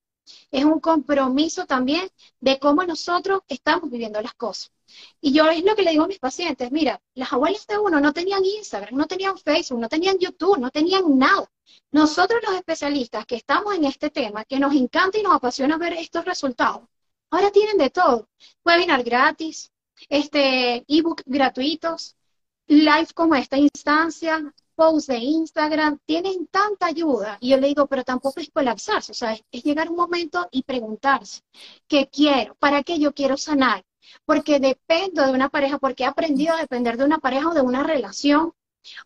es un compromiso también de cómo nosotros estamos viviendo las cosas. Y yo es lo que le digo a mis pacientes, mira, las abuelas de uno no tenían Instagram, no tenían Facebook, no tenían YouTube, no tenían nada. Nosotros los especialistas que estamos en este tema, que nos encanta y nos apasiona ver estos resultados, ahora tienen de todo. Webinar gratis, este ebook gratuitos, live como esta instancia, posts de Instagram, tienen tanta ayuda. Y yo le digo, pero tampoco es colapsarse, o sea, es, llegar un momento y preguntarse, ¿qué quiero? ¿Para qué yo quiero sanar? Porque dependo de una pareja, porque he aprendido a depender de una pareja o de una relación,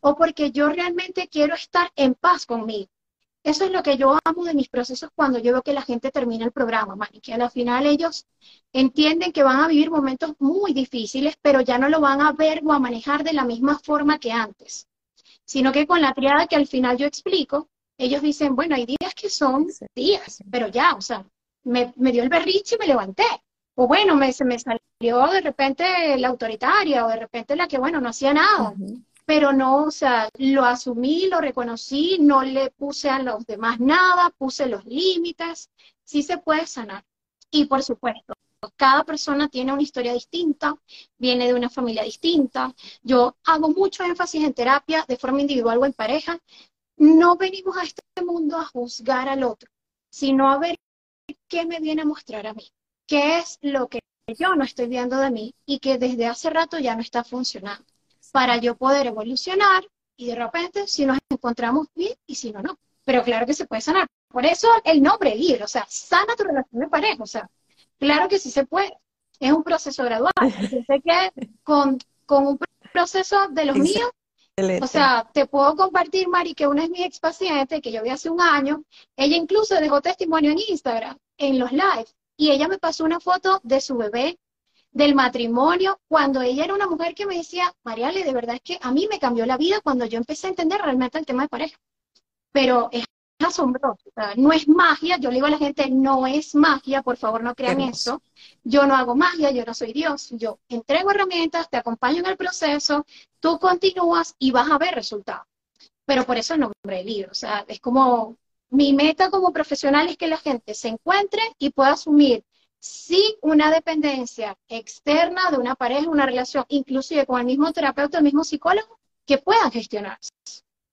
o porque yo realmente quiero estar en paz conmigo. Eso es lo que yo amo de mis procesos cuando yo veo que la gente termina el programa, man, y que al final ellos entienden que van a vivir momentos muy difíciles, pero ya no lo van a ver o a manejar de la misma forma que antes sino que con la triada que al final yo explico, ellos dicen, bueno, hay días que son días, pero ya, o sea, me, dio el berriche y me levanté. O bueno, me, se me salió de repente la autoritaria o de repente la que, bueno, no hacía nada. Pero no, o sea, lo asumí, lo reconocí, no le puse a los demás nada, puse los límites, sí se puede sanar. Y por supuesto, cada persona tiene una historia distinta, viene de una familia distinta. Yo hago mucho énfasis en terapia de forma individual o en pareja. No venimos a este mundo a juzgar al otro, sino a ver qué me viene a mostrar a mí, qué es lo que yo no estoy viendo de mí y que desde hace rato ya no está funcionando, para yo poder evolucionar y de repente si nos encontramos bien y si no, no. Pero claro que se puede sanar. Por eso el nombre libro, o sea, sana tu relación de pareja, o sea, Claro que sí se puede. Es un proceso gradual. Yo sé que con, un proceso de los míos, O sea, te puedo compartir, Mari, que una de mis expacientes, que yo vi hace un año, ella incluso dejó testimonio en Instagram, en los lives, y ella me pasó una foto de su bebé, del matrimonio, cuando ella era una mujer que me decía, Mariale, de verdad es que a mí me cambió la vida cuando yo empecé a entender realmente el tema de pareja. Pero es asombroso, no es magia, yo le digo a la gente, no es magia, por favor no crean eso, yo no hago magia, yo no soy Dios, yo entrego herramientas, te acompaño en el proceso, tú continúas y vas a ver resultados. Pero por eso el nombre del libro, o sea, es como mi meta como profesional es que la gente se encuentre y pueda asumir si una dependencia externa de una pareja, una relación, inclusive con el mismo terapeuta, el mismo psicólogo, que puedan gestionarse.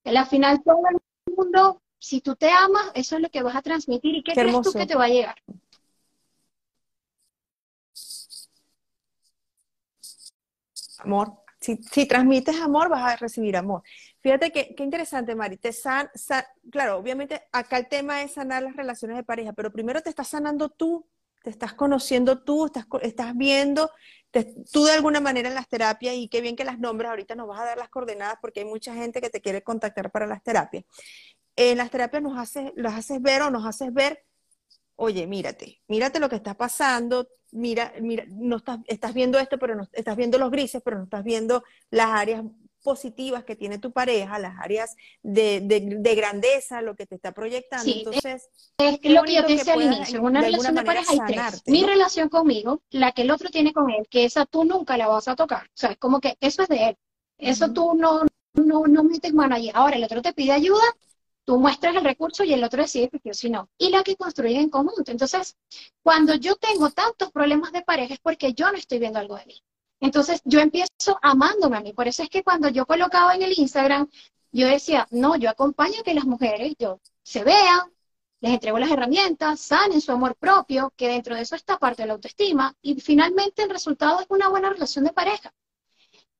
al final todo el mundo si tú te amas, eso es lo que vas a transmitir. ¿Y qué, crees tú que te va a llegar? Amor. Si, transmites amor, vas a recibir amor. Fíjate que, qué interesante, Mari. Te san, claro, obviamente acá el tema es sanar las relaciones de pareja, pero primero te estás sanando tú, te estás conociendo tú, estás, estás viendo tú de alguna manera en las terapias, y qué bien que las nombres, ahorita nos vas a dar las coordenadas porque hay mucha gente que te quiere contactar para las terapias en las terapias nos haces, las haces ver o nos haces ver, oye, mírate, mírate lo que está pasando, mira, mira, no estás, estás viendo esto, pero no estás viendo los grises, pero no estás viendo las áreas positivas que tiene tu pareja, las áreas de, de, grandeza, lo que te está proyectando. Entonces, es, lo que yo te decía al inicio, una relación de pareja hay tres. Mi relación conmigo, la que el otro tiene con él, que esa tú nunca la vas a tocar. O sea, es como que eso es de él. Eso tú no, no, no metes mano allí. Ahora el otro te pide ayuda, tú muestras el recurso y el otro decide que sí o no. Y la que construyen en común. Entonces, cuando yo tengo tantos problemas de pareja es porque yo no estoy viendo algo de mí. Entonces, yo empiezo amándome a mí. Por eso es que cuando yo colocaba en el Instagram, yo decía, no, yo acompaño a que las mujeres yo, se vean, les entrego las herramientas, sanen su amor propio, que dentro de eso está parte de la autoestima, y finalmente el resultado es una buena relación de pareja.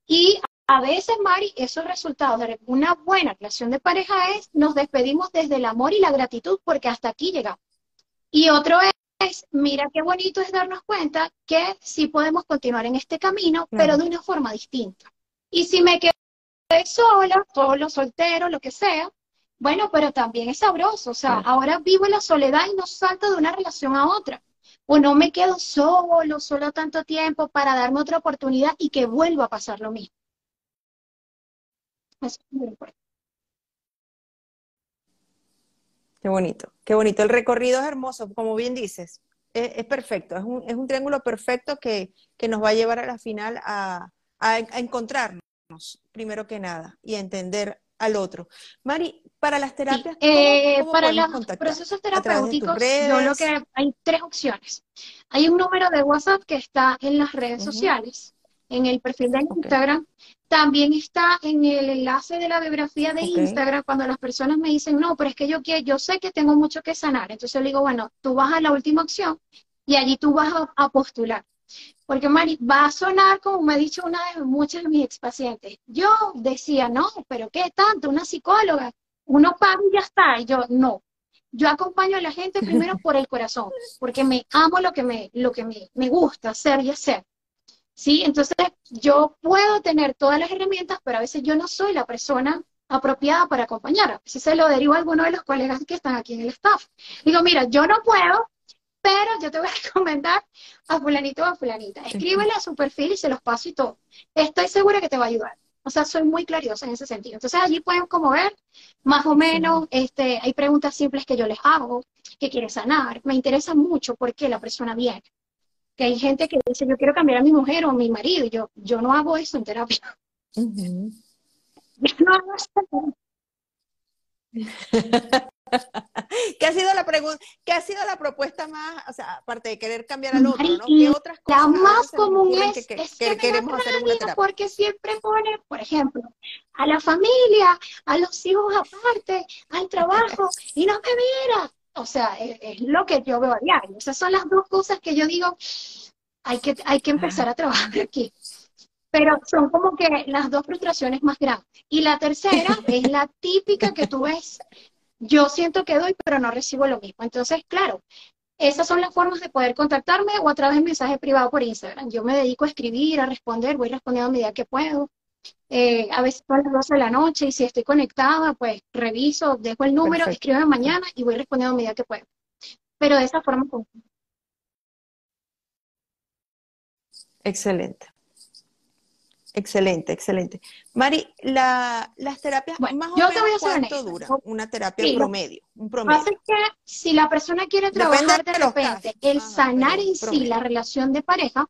Y a veces, Mari, esos resultados de una buena relación de pareja es nos despedimos desde el amor y la gratitud porque hasta aquí llegamos. Y otro es, mira qué bonito es darnos cuenta que sí podemos continuar en este camino, pero de una forma distinta. Y si me quedé sola, solo, soltero, lo que sea, bueno, pero también es sabroso. O sea, ahora vivo en la soledad y no salto de una relación a otra. O no me quedo solo, solo tanto tiempo para darme otra oportunidad y que vuelva a pasar lo mismo. Qué bonito, qué bonito. El recorrido es hermoso, como bien dices. Es, perfecto, es un, es un, triángulo perfecto que, nos va a llevar a la final a, encontrarnos, primero que nada, y a entender al otro. Mari, para las terapias, eh, para los procesos terapéuticos, yo lo que hay tres opciones. Hay un número de WhatsApp que está en las redes sociales, en el perfil de Instagram, también está en el enlace de la biografía de Instagram cuando las personas me dicen, no, pero es que yo, quiero, yo sé que tengo mucho que sanar. Entonces yo le digo, bueno, tú vas a la última opción y allí tú vas a, postular. Porque Mari, va a sonar como me ha dicho una de muchas de mis expacientes. Yo decía, no, pero ¿qué tanto? Una psicóloga, uno paga y ya está. Y yo, no. Yo acompaño a la gente primero por el corazón, porque me amo lo que me, lo que me, me gusta hacer y hacer. ¿Sí? Entonces, yo puedo tener todas las herramientas, pero a veces yo no soy la persona apropiada para acompañar. A veces se lo derivo a alguno de los colegas que están aquí en el staff. Digo, mira, yo no puedo, pero yo te voy a recomendar a fulanito o a fulanita. Escríbele a su perfil y se los paso y todo. Estoy segura que te va a ayudar. O sea, soy muy clariosa en ese sentido. Entonces allí pueden como ver, más o menos, este, hay preguntas simples que yo les hago, que quiere sanar. Me interesa mucho por qué la persona viene que hay gente que dice, yo quiero cambiar a mi mujer o a mi marido, y yo, yo no hago eso en terapia. Yo no hago eso. ¿Qué ha sido la pregunta? ¿Qué ha sido la propuesta más, o sea, aparte de querer cambiar al otro, ¿no? ¿Qué otras cosas? La más común es que, que, queremos hacer una terapia? Porque siempre pone, por ejemplo, a la familia, a los hijos aparte, al trabajo, y no me mira, o sea, es, lo que yo veo a diario. Esas son las dos cosas que yo digo, hay que, hay que empezar a trabajar aquí. Pero son como que las dos frustraciones más grandes. Y la tercera es la típica que tú ves. Yo siento que doy, pero no recibo lo mismo. Entonces, claro, esas son las formas de poder contactarme o a través de mensaje privado por Instagram. Yo me dedico a escribir, a responder, voy respondiendo a medida que puedo. Eh, a veces a las 12 de la noche y si estoy conectada, pues reviso, dejo el número, escribo mañana y voy respondiendo a medida que puedo. Pero de esa forma. Excelente. Excelente, excelente. Mari, la, las terapias más o yo menos cuánto dura una terapia promedio, un promedio. Pasa que si la persona quiere trabajar de, repente el sanar en sí la relación de pareja,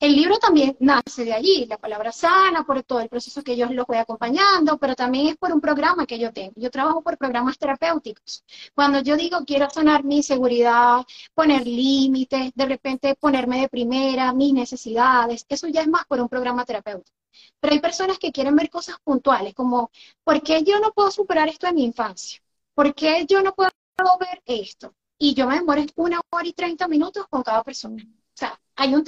el libro también nace de allí, la palabra sana, por todo el proceso que yo los voy acompañando, pero también es por un programa que yo tengo. Yo trabajo por programas terapéuticos. Cuando yo digo quiero sanar mi inseguridad, poner límites, de repente ponerme de primera, mis necesidades, eso ya es más por un programa terapéutico. Pero hay personas que quieren ver cosas puntuales, como ¿por qué yo no puedo superar esto en mi infancia? ¿Por qué yo no puedo ver esto? Y yo me demoro una hora y treinta minutos con cada persona. O sea, hay un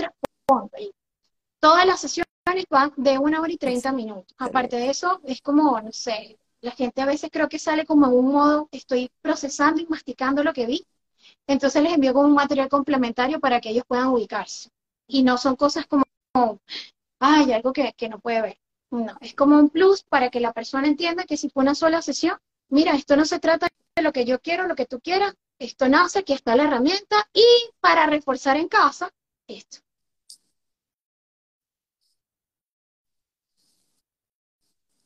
Todas las sesiones van de una hora y treinta minutos. Aparte de eso, es como, no sé, la gente a veces creo que sale como en un modo, estoy procesando y masticando lo que vi. Entonces les envío como un material complementario para que ellos puedan ubicarse. Y no son cosas como, ay, algo que, que no puede ver. No, es como un plus para que la persona entienda que si fue una sola sesión, mira, esto no se trata de lo que yo quiero, lo que tú quieras, esto nace, aquí está la herramienta y para reforzar en casa, esto.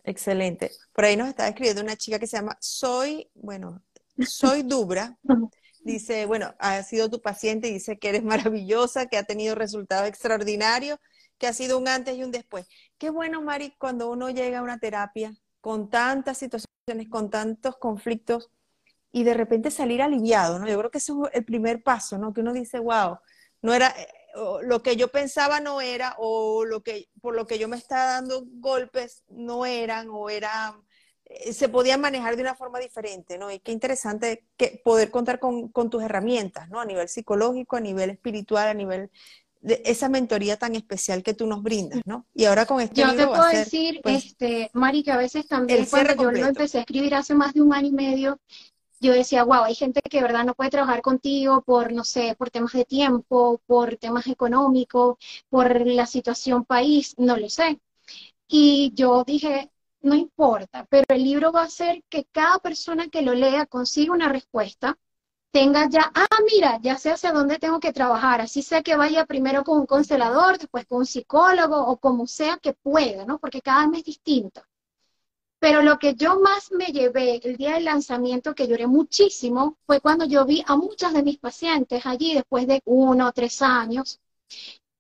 Excelente. Por ahí nos está escribiendo una chica que se llama Soy, bueno, Soy Dubra. Dice, bueno, ha sido tu paciente y dice que eres maravillosa, que ha tenido resultados extraordinarios, que ha sido un antes y un después. Qué bueno, Mari, cuando uno llega a una terapia con tantas situaciones, con tantos conflictos y de repente salir aliviado, ¿no? Yo creo que eso es el primer paso, ¿no? Que uno dice, wow, no era, lo que yo pensaba no era, o lo que, por lo que yo me estaba dando golpes no eran, o eran, eh, se podían manejar de una forma diferente, ¿no? Y qué interesante que poder contar con, tus herramientas, ¿no? A nivel psicológico, a nivel espiritual, a nivel de esa mentoría tan especial que tú nos brindas, ¿no? Y ahora con este Yo te puedo decir, pues, este, Mari, que a veces también cuando yo lo empecé a escribir hace más de un año y medio, yo decía, wow, hay gente que de verdad no puede trabajar contigo por, no sé, por temas de tiempo, por temas económicos, por la situación país, no lo sé. Y yo dije, no importa, pero el libro va a hacer que cada persona que lo lea consiga una respuesta, tenga ya, ah, mira, ya sé hacia dónde tengo que trabajar, así sea que vaya primero con un constelador, después con un psicólogo o como sea que pueda, ¿no? Porque cada mes es distinto. Pero lo que yo más me llevé el día del lanzamiento, que lloré muchísimo, fue cuando yo vi a muchas de mis pacientes allí después de uno o tres años.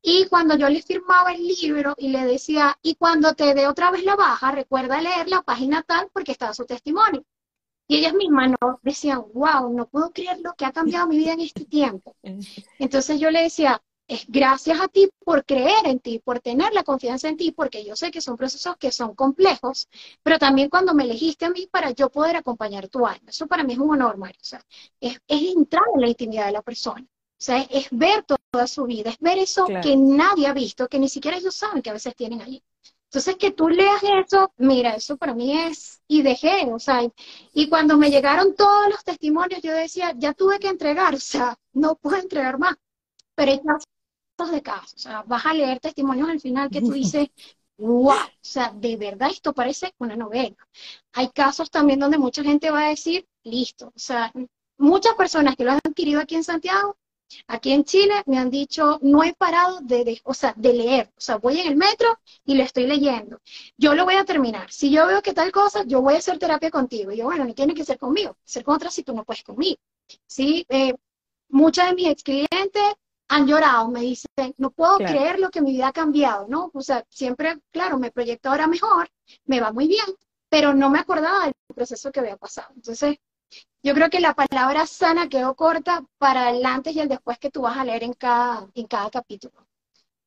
Y cuando yo les firmaba el libro y le decía, y cuando te dé otra vez la baja, recuerda leer la página tal porque estaba su testimonio. Y ellas mismas no decían, wow, no puedo creer lo que ha cambiado mi vida en este tiempo. Entonces yo le decía, es gracias a ti por creer en ti, por tener la confianza en ti, porque yo sé que son procesos que son complejos, pero también cuando me elegiste a mí para yo poder acompañar tu alma. Eso para mí es un honor, Mario. O sea, es, entrar en la intimidad de la persona. O sea, es, ver toda su vida, es ver eso que nadie ha visto, que ni siquiera ellos saben que a veces tienen allí. Entonces, que tú leas eso, mira, eso para mí es, y dejé, o sea, y cuando me llegaron todos los testimonios, yo decía, ya tuve que entregar, o sea, no puedo entregar más. Pero de casos. O sea, vas a leer testimonios al final que tú dices, wow, o sea, de verdad esto parece una novela. Hay casos también donde mucha gente va a decir, listo. O sea, muchas personas que lo han adquirido aquí en Santiago, aquí en Chile, me han dicho, no he parado de, o sea, de leer. O sea, voy en el metro y lo estoy leyendo. Yo lo voy a terminar. Si yo veo que tal cosa, yo voy a hacer terapia contigo. Y yo, bueno, no tiene que ser conmigo, ser con otras si tú no puedes conmigo. ¿Sí? Eh, muchas de mis ex clientes han llorado, me dicen, no puedo creer lo que mi vida ha cambiado, ¿no? O sea, siempre, claro, me proyecto ahora mejor, me va muy bien, pero no me acordaba del proceso que había pasado. Entonces, yo creo que la palabra sana quedó corta para el antes y el después que tú vas a leer en cada, en cada capítulo.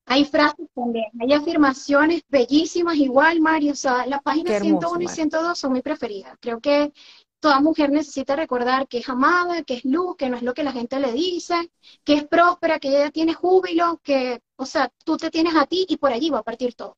Hay frases también, hay afirmaciones bellísimas igual, Mario. O sea, las páginas 101 y 102 son mi preferidas. Creo que toda mujer necesita recordar que es amada, que es luz, que no es lo que la gente le dice, que es próspera, que ella tiene júbilo, que, o sea, tú te tienes a ti y por allí va a partir todo.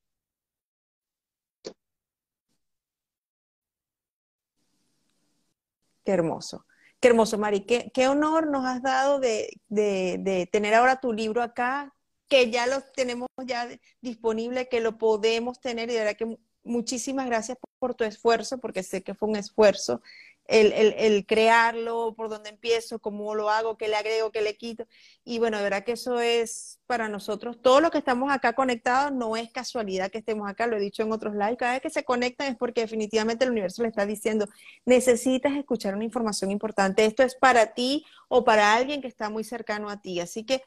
Qué hermoso. Qué hermoso, Mari. Qué, qué honor nos has dado de, de, tener ahora tu libro acá, que ya lo tenemos ya disponible, que lo podemos tener y de verdad que muchísimas gracias por tu esfuerzo, porque sé que fue un esfuerzo el, crearlo, por dónde empiezo, cómo lo hago, qué le agrego, qué le quito. Y bueno, de verdad que eso es para nosotros, todos los que estamos acá conectados, no es casualidad que estemos acá, lo he dicho en otros lives, cada vez que se conectan es porque definitivamente el universo le está diciendo, necesitas escuchar una información importante, esto es para ti o para alguien que está muy cercano a ti. Así que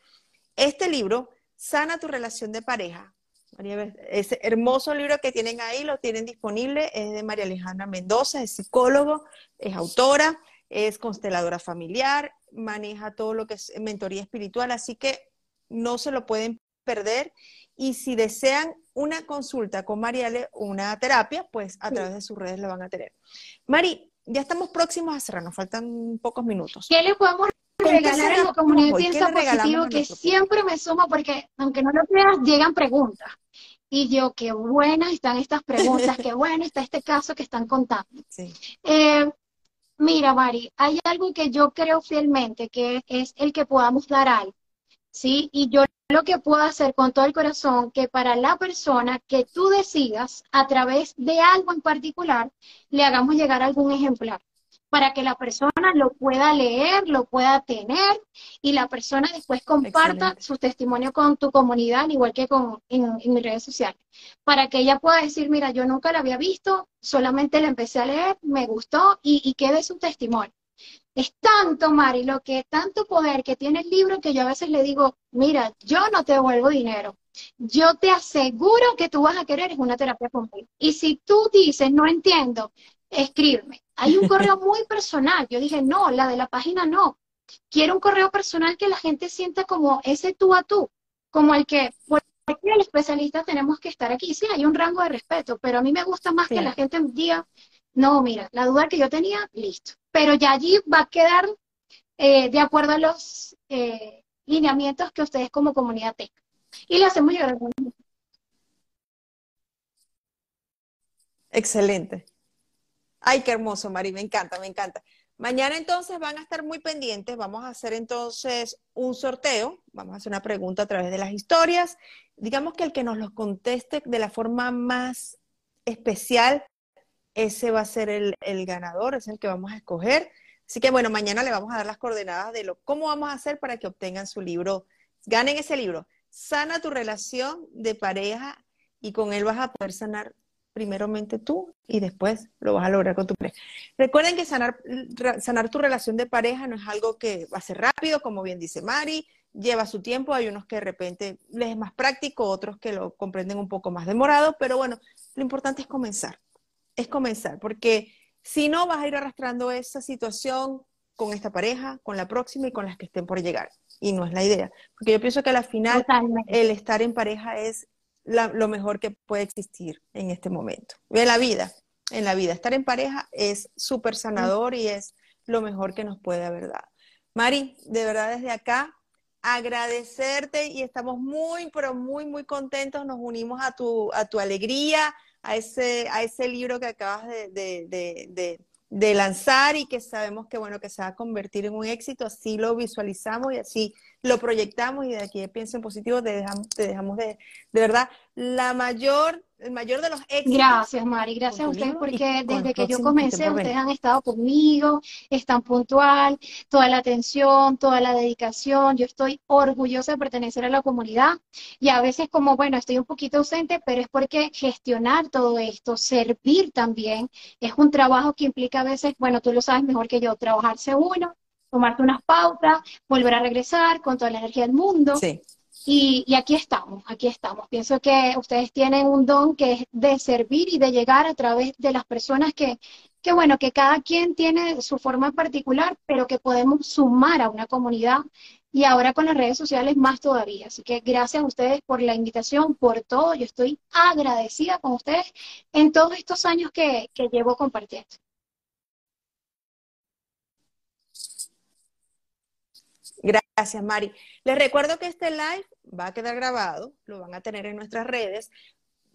este libro, Sana tu relación de pareja, ese hermoso libro que tienen ahí, lo tienen disponible, es de María Alejandra Mendoza, es psicólogo, es autora, es consteladora familiar, maneja todo lo que es mentoría espiritual, así que no se lo pueden perder. Y si desean una consulta con Mariale, una terapia, pues a través de sus redes lo van a tener. Mari, ya estamos próximos a cerrar, nos faltan pocos minutos. ¿Qué le podemos regalar a la comunidad Piensa Positivo? Que siempre me sumo porque, aunque no lo creas, llegan preguntas. Y yo, qué buenas están estas preguntas, qué bueno está este caso que están contando. Eh, mira, Mari, hay algo que yo creo fielmente, que es el que podamos dar algo, ¿sí? Y yo lo que puedo hacer con todo el corazón, que para la persona que tú decidas, a través de algo en particular, le hagamos llegar algún ejemplar para que la persona lo pueda leer, lo pueda tener y la persona después comparta su testimonio con tu comunidad, igual que con, en, mis redes sociales, para que ella pueda decir, mira, yo nunca la había visto, solamente la empecé a leer, me gustó y, y quede su testimonio. Es tanto, Mari, lo que tanto poder que tiene el libro que yo a veces le digo, mira, yo no te devuelvo dinero. Yo te aseguro que tú vas a querer una terapia conmigo. Y si tú dices, no entiendo, escríbeme. Hay un correo muy personal. Yo dije, no, la de la página no. Quiero un correo personal que la gente sienta como ese tú a tú, como el que, porque el especialista tenemos que estar aquí. Sí, hay un rango de respeto, pero a mí me gusta más que la gente diga, no, mira, la duda que yo tenía, listo. Pero ya allí va a quedar eh, de acuerdo a los eh, lineamientos que ustedes como comunidad tengan. Y le hacemos llegar a Excelente. Ay, qué hermoso, Mari, me encanta, me encanta. Mañana entonces van a estar muy pendientes, vamos a hacer entonces un sorteo, vamos a hacer una pregunta a través de las historias. Digamos que el que nos los conteste de la forma más especial, ese va a ser el, ganador, es el que vamos a escoger. Así que bueno, mañana le vamos a dar las coordenadas de lo, cómo vamos a hacer para que obtengan su libro, ganen ese libro. Sana tu relación de pareja y con él vas a poder sanar primeramente tú y después lo vas a lograr con tu pareja. Recuerden que sanar, sanar tu relación de pareja no es algo que va a ser rápido, como bien dice Mari, lleva su tiempo, hay unos que de repente les es más práctico, otros que lo comprenden un poco más demorado, pero bueno, lo importante es comenzar, es comenzar, porque si no vas a ir arrastrando esa situación con esta pareja, con la próxima y con las que estén por llegar. Y no es la idea, porque yo pienso que al final el estar en pareja es lo mejor que puede existir en este momento. En la vida, en la vida. Estar en pareja es súper sanador y es lo mejor que nos puede haber dado. Mari, de verdad desde acá, agradecerte y estamos muy, pero muy, muy contentos. Nos unimos a tu, a tu alegría, a ese, a ese libro que acabas de, lanzar y que sabemos que, bueno, que se va a convertir en un éxito. Así lo visualizamos y así lo proyectamos y de aquí pienso en positivo, te dejamos, te dejamos de, de verdad, la mayor, el mayor de los éxitos. Gracias, Mari, gracias a ustedes porque desde que yo comencé, ustedes han estado conmigo, están puntual, toda la atención, toda la dedicación, yo estoy orgullosa de pertenecer a la comunidad y a veces como, bueno, estoy un poquito ausente, pero es porque gestionar todo esto, servir también, es un trabajo que implica a veces, bueno, tú lo sabes mejor que yo, trabajarse uno, tomarte unas pautas, volver a regresar con toda la energía del mundo. Sí. Y, aquí estamos, aquí estamos. Pienso que ustedes tienen un don que es de servir y de llegar a través de las personas que, que bueno, que cada quien tiene su forma particular, pero que podemos sumar a una comunidad y ahora con las redes sociales más todavía. Así que gracias a ustedes por la invitación, por todo. Yo estoy agradecida con ustedes en todos estos años que, que llevo compartiendo. Gracias, Mari. Les recuerdo que este live va a quedar grabado, lo van a tener en nuestras redes,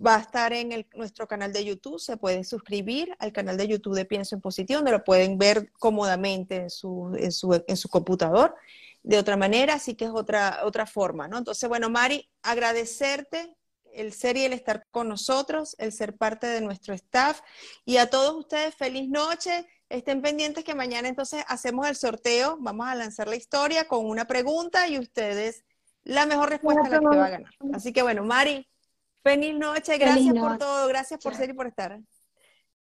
va a estar en nuestro canal de YouTube, se puede suscribir al canal de YouTube de Pienso en Positivo, donde lo pueden ver cómodamente en su, en su, en su computador de otra manera, así que es otra, otra forma, ¿no? Entonces, bueno, Mari, agradecerte el ser y el estar con nosotros, el ser parte de nuestro staff. Y a todos ustedes, feliz noche. Estén pendientes que mañana entonces hacemos el sorteo. Vamos a lanzar la historia con una pregunta y ustedes la mejor respuesta a la que va a ganar. Así que bueno, Mari, feliz noche. Gracias por todo. Gracias por ser y por estar.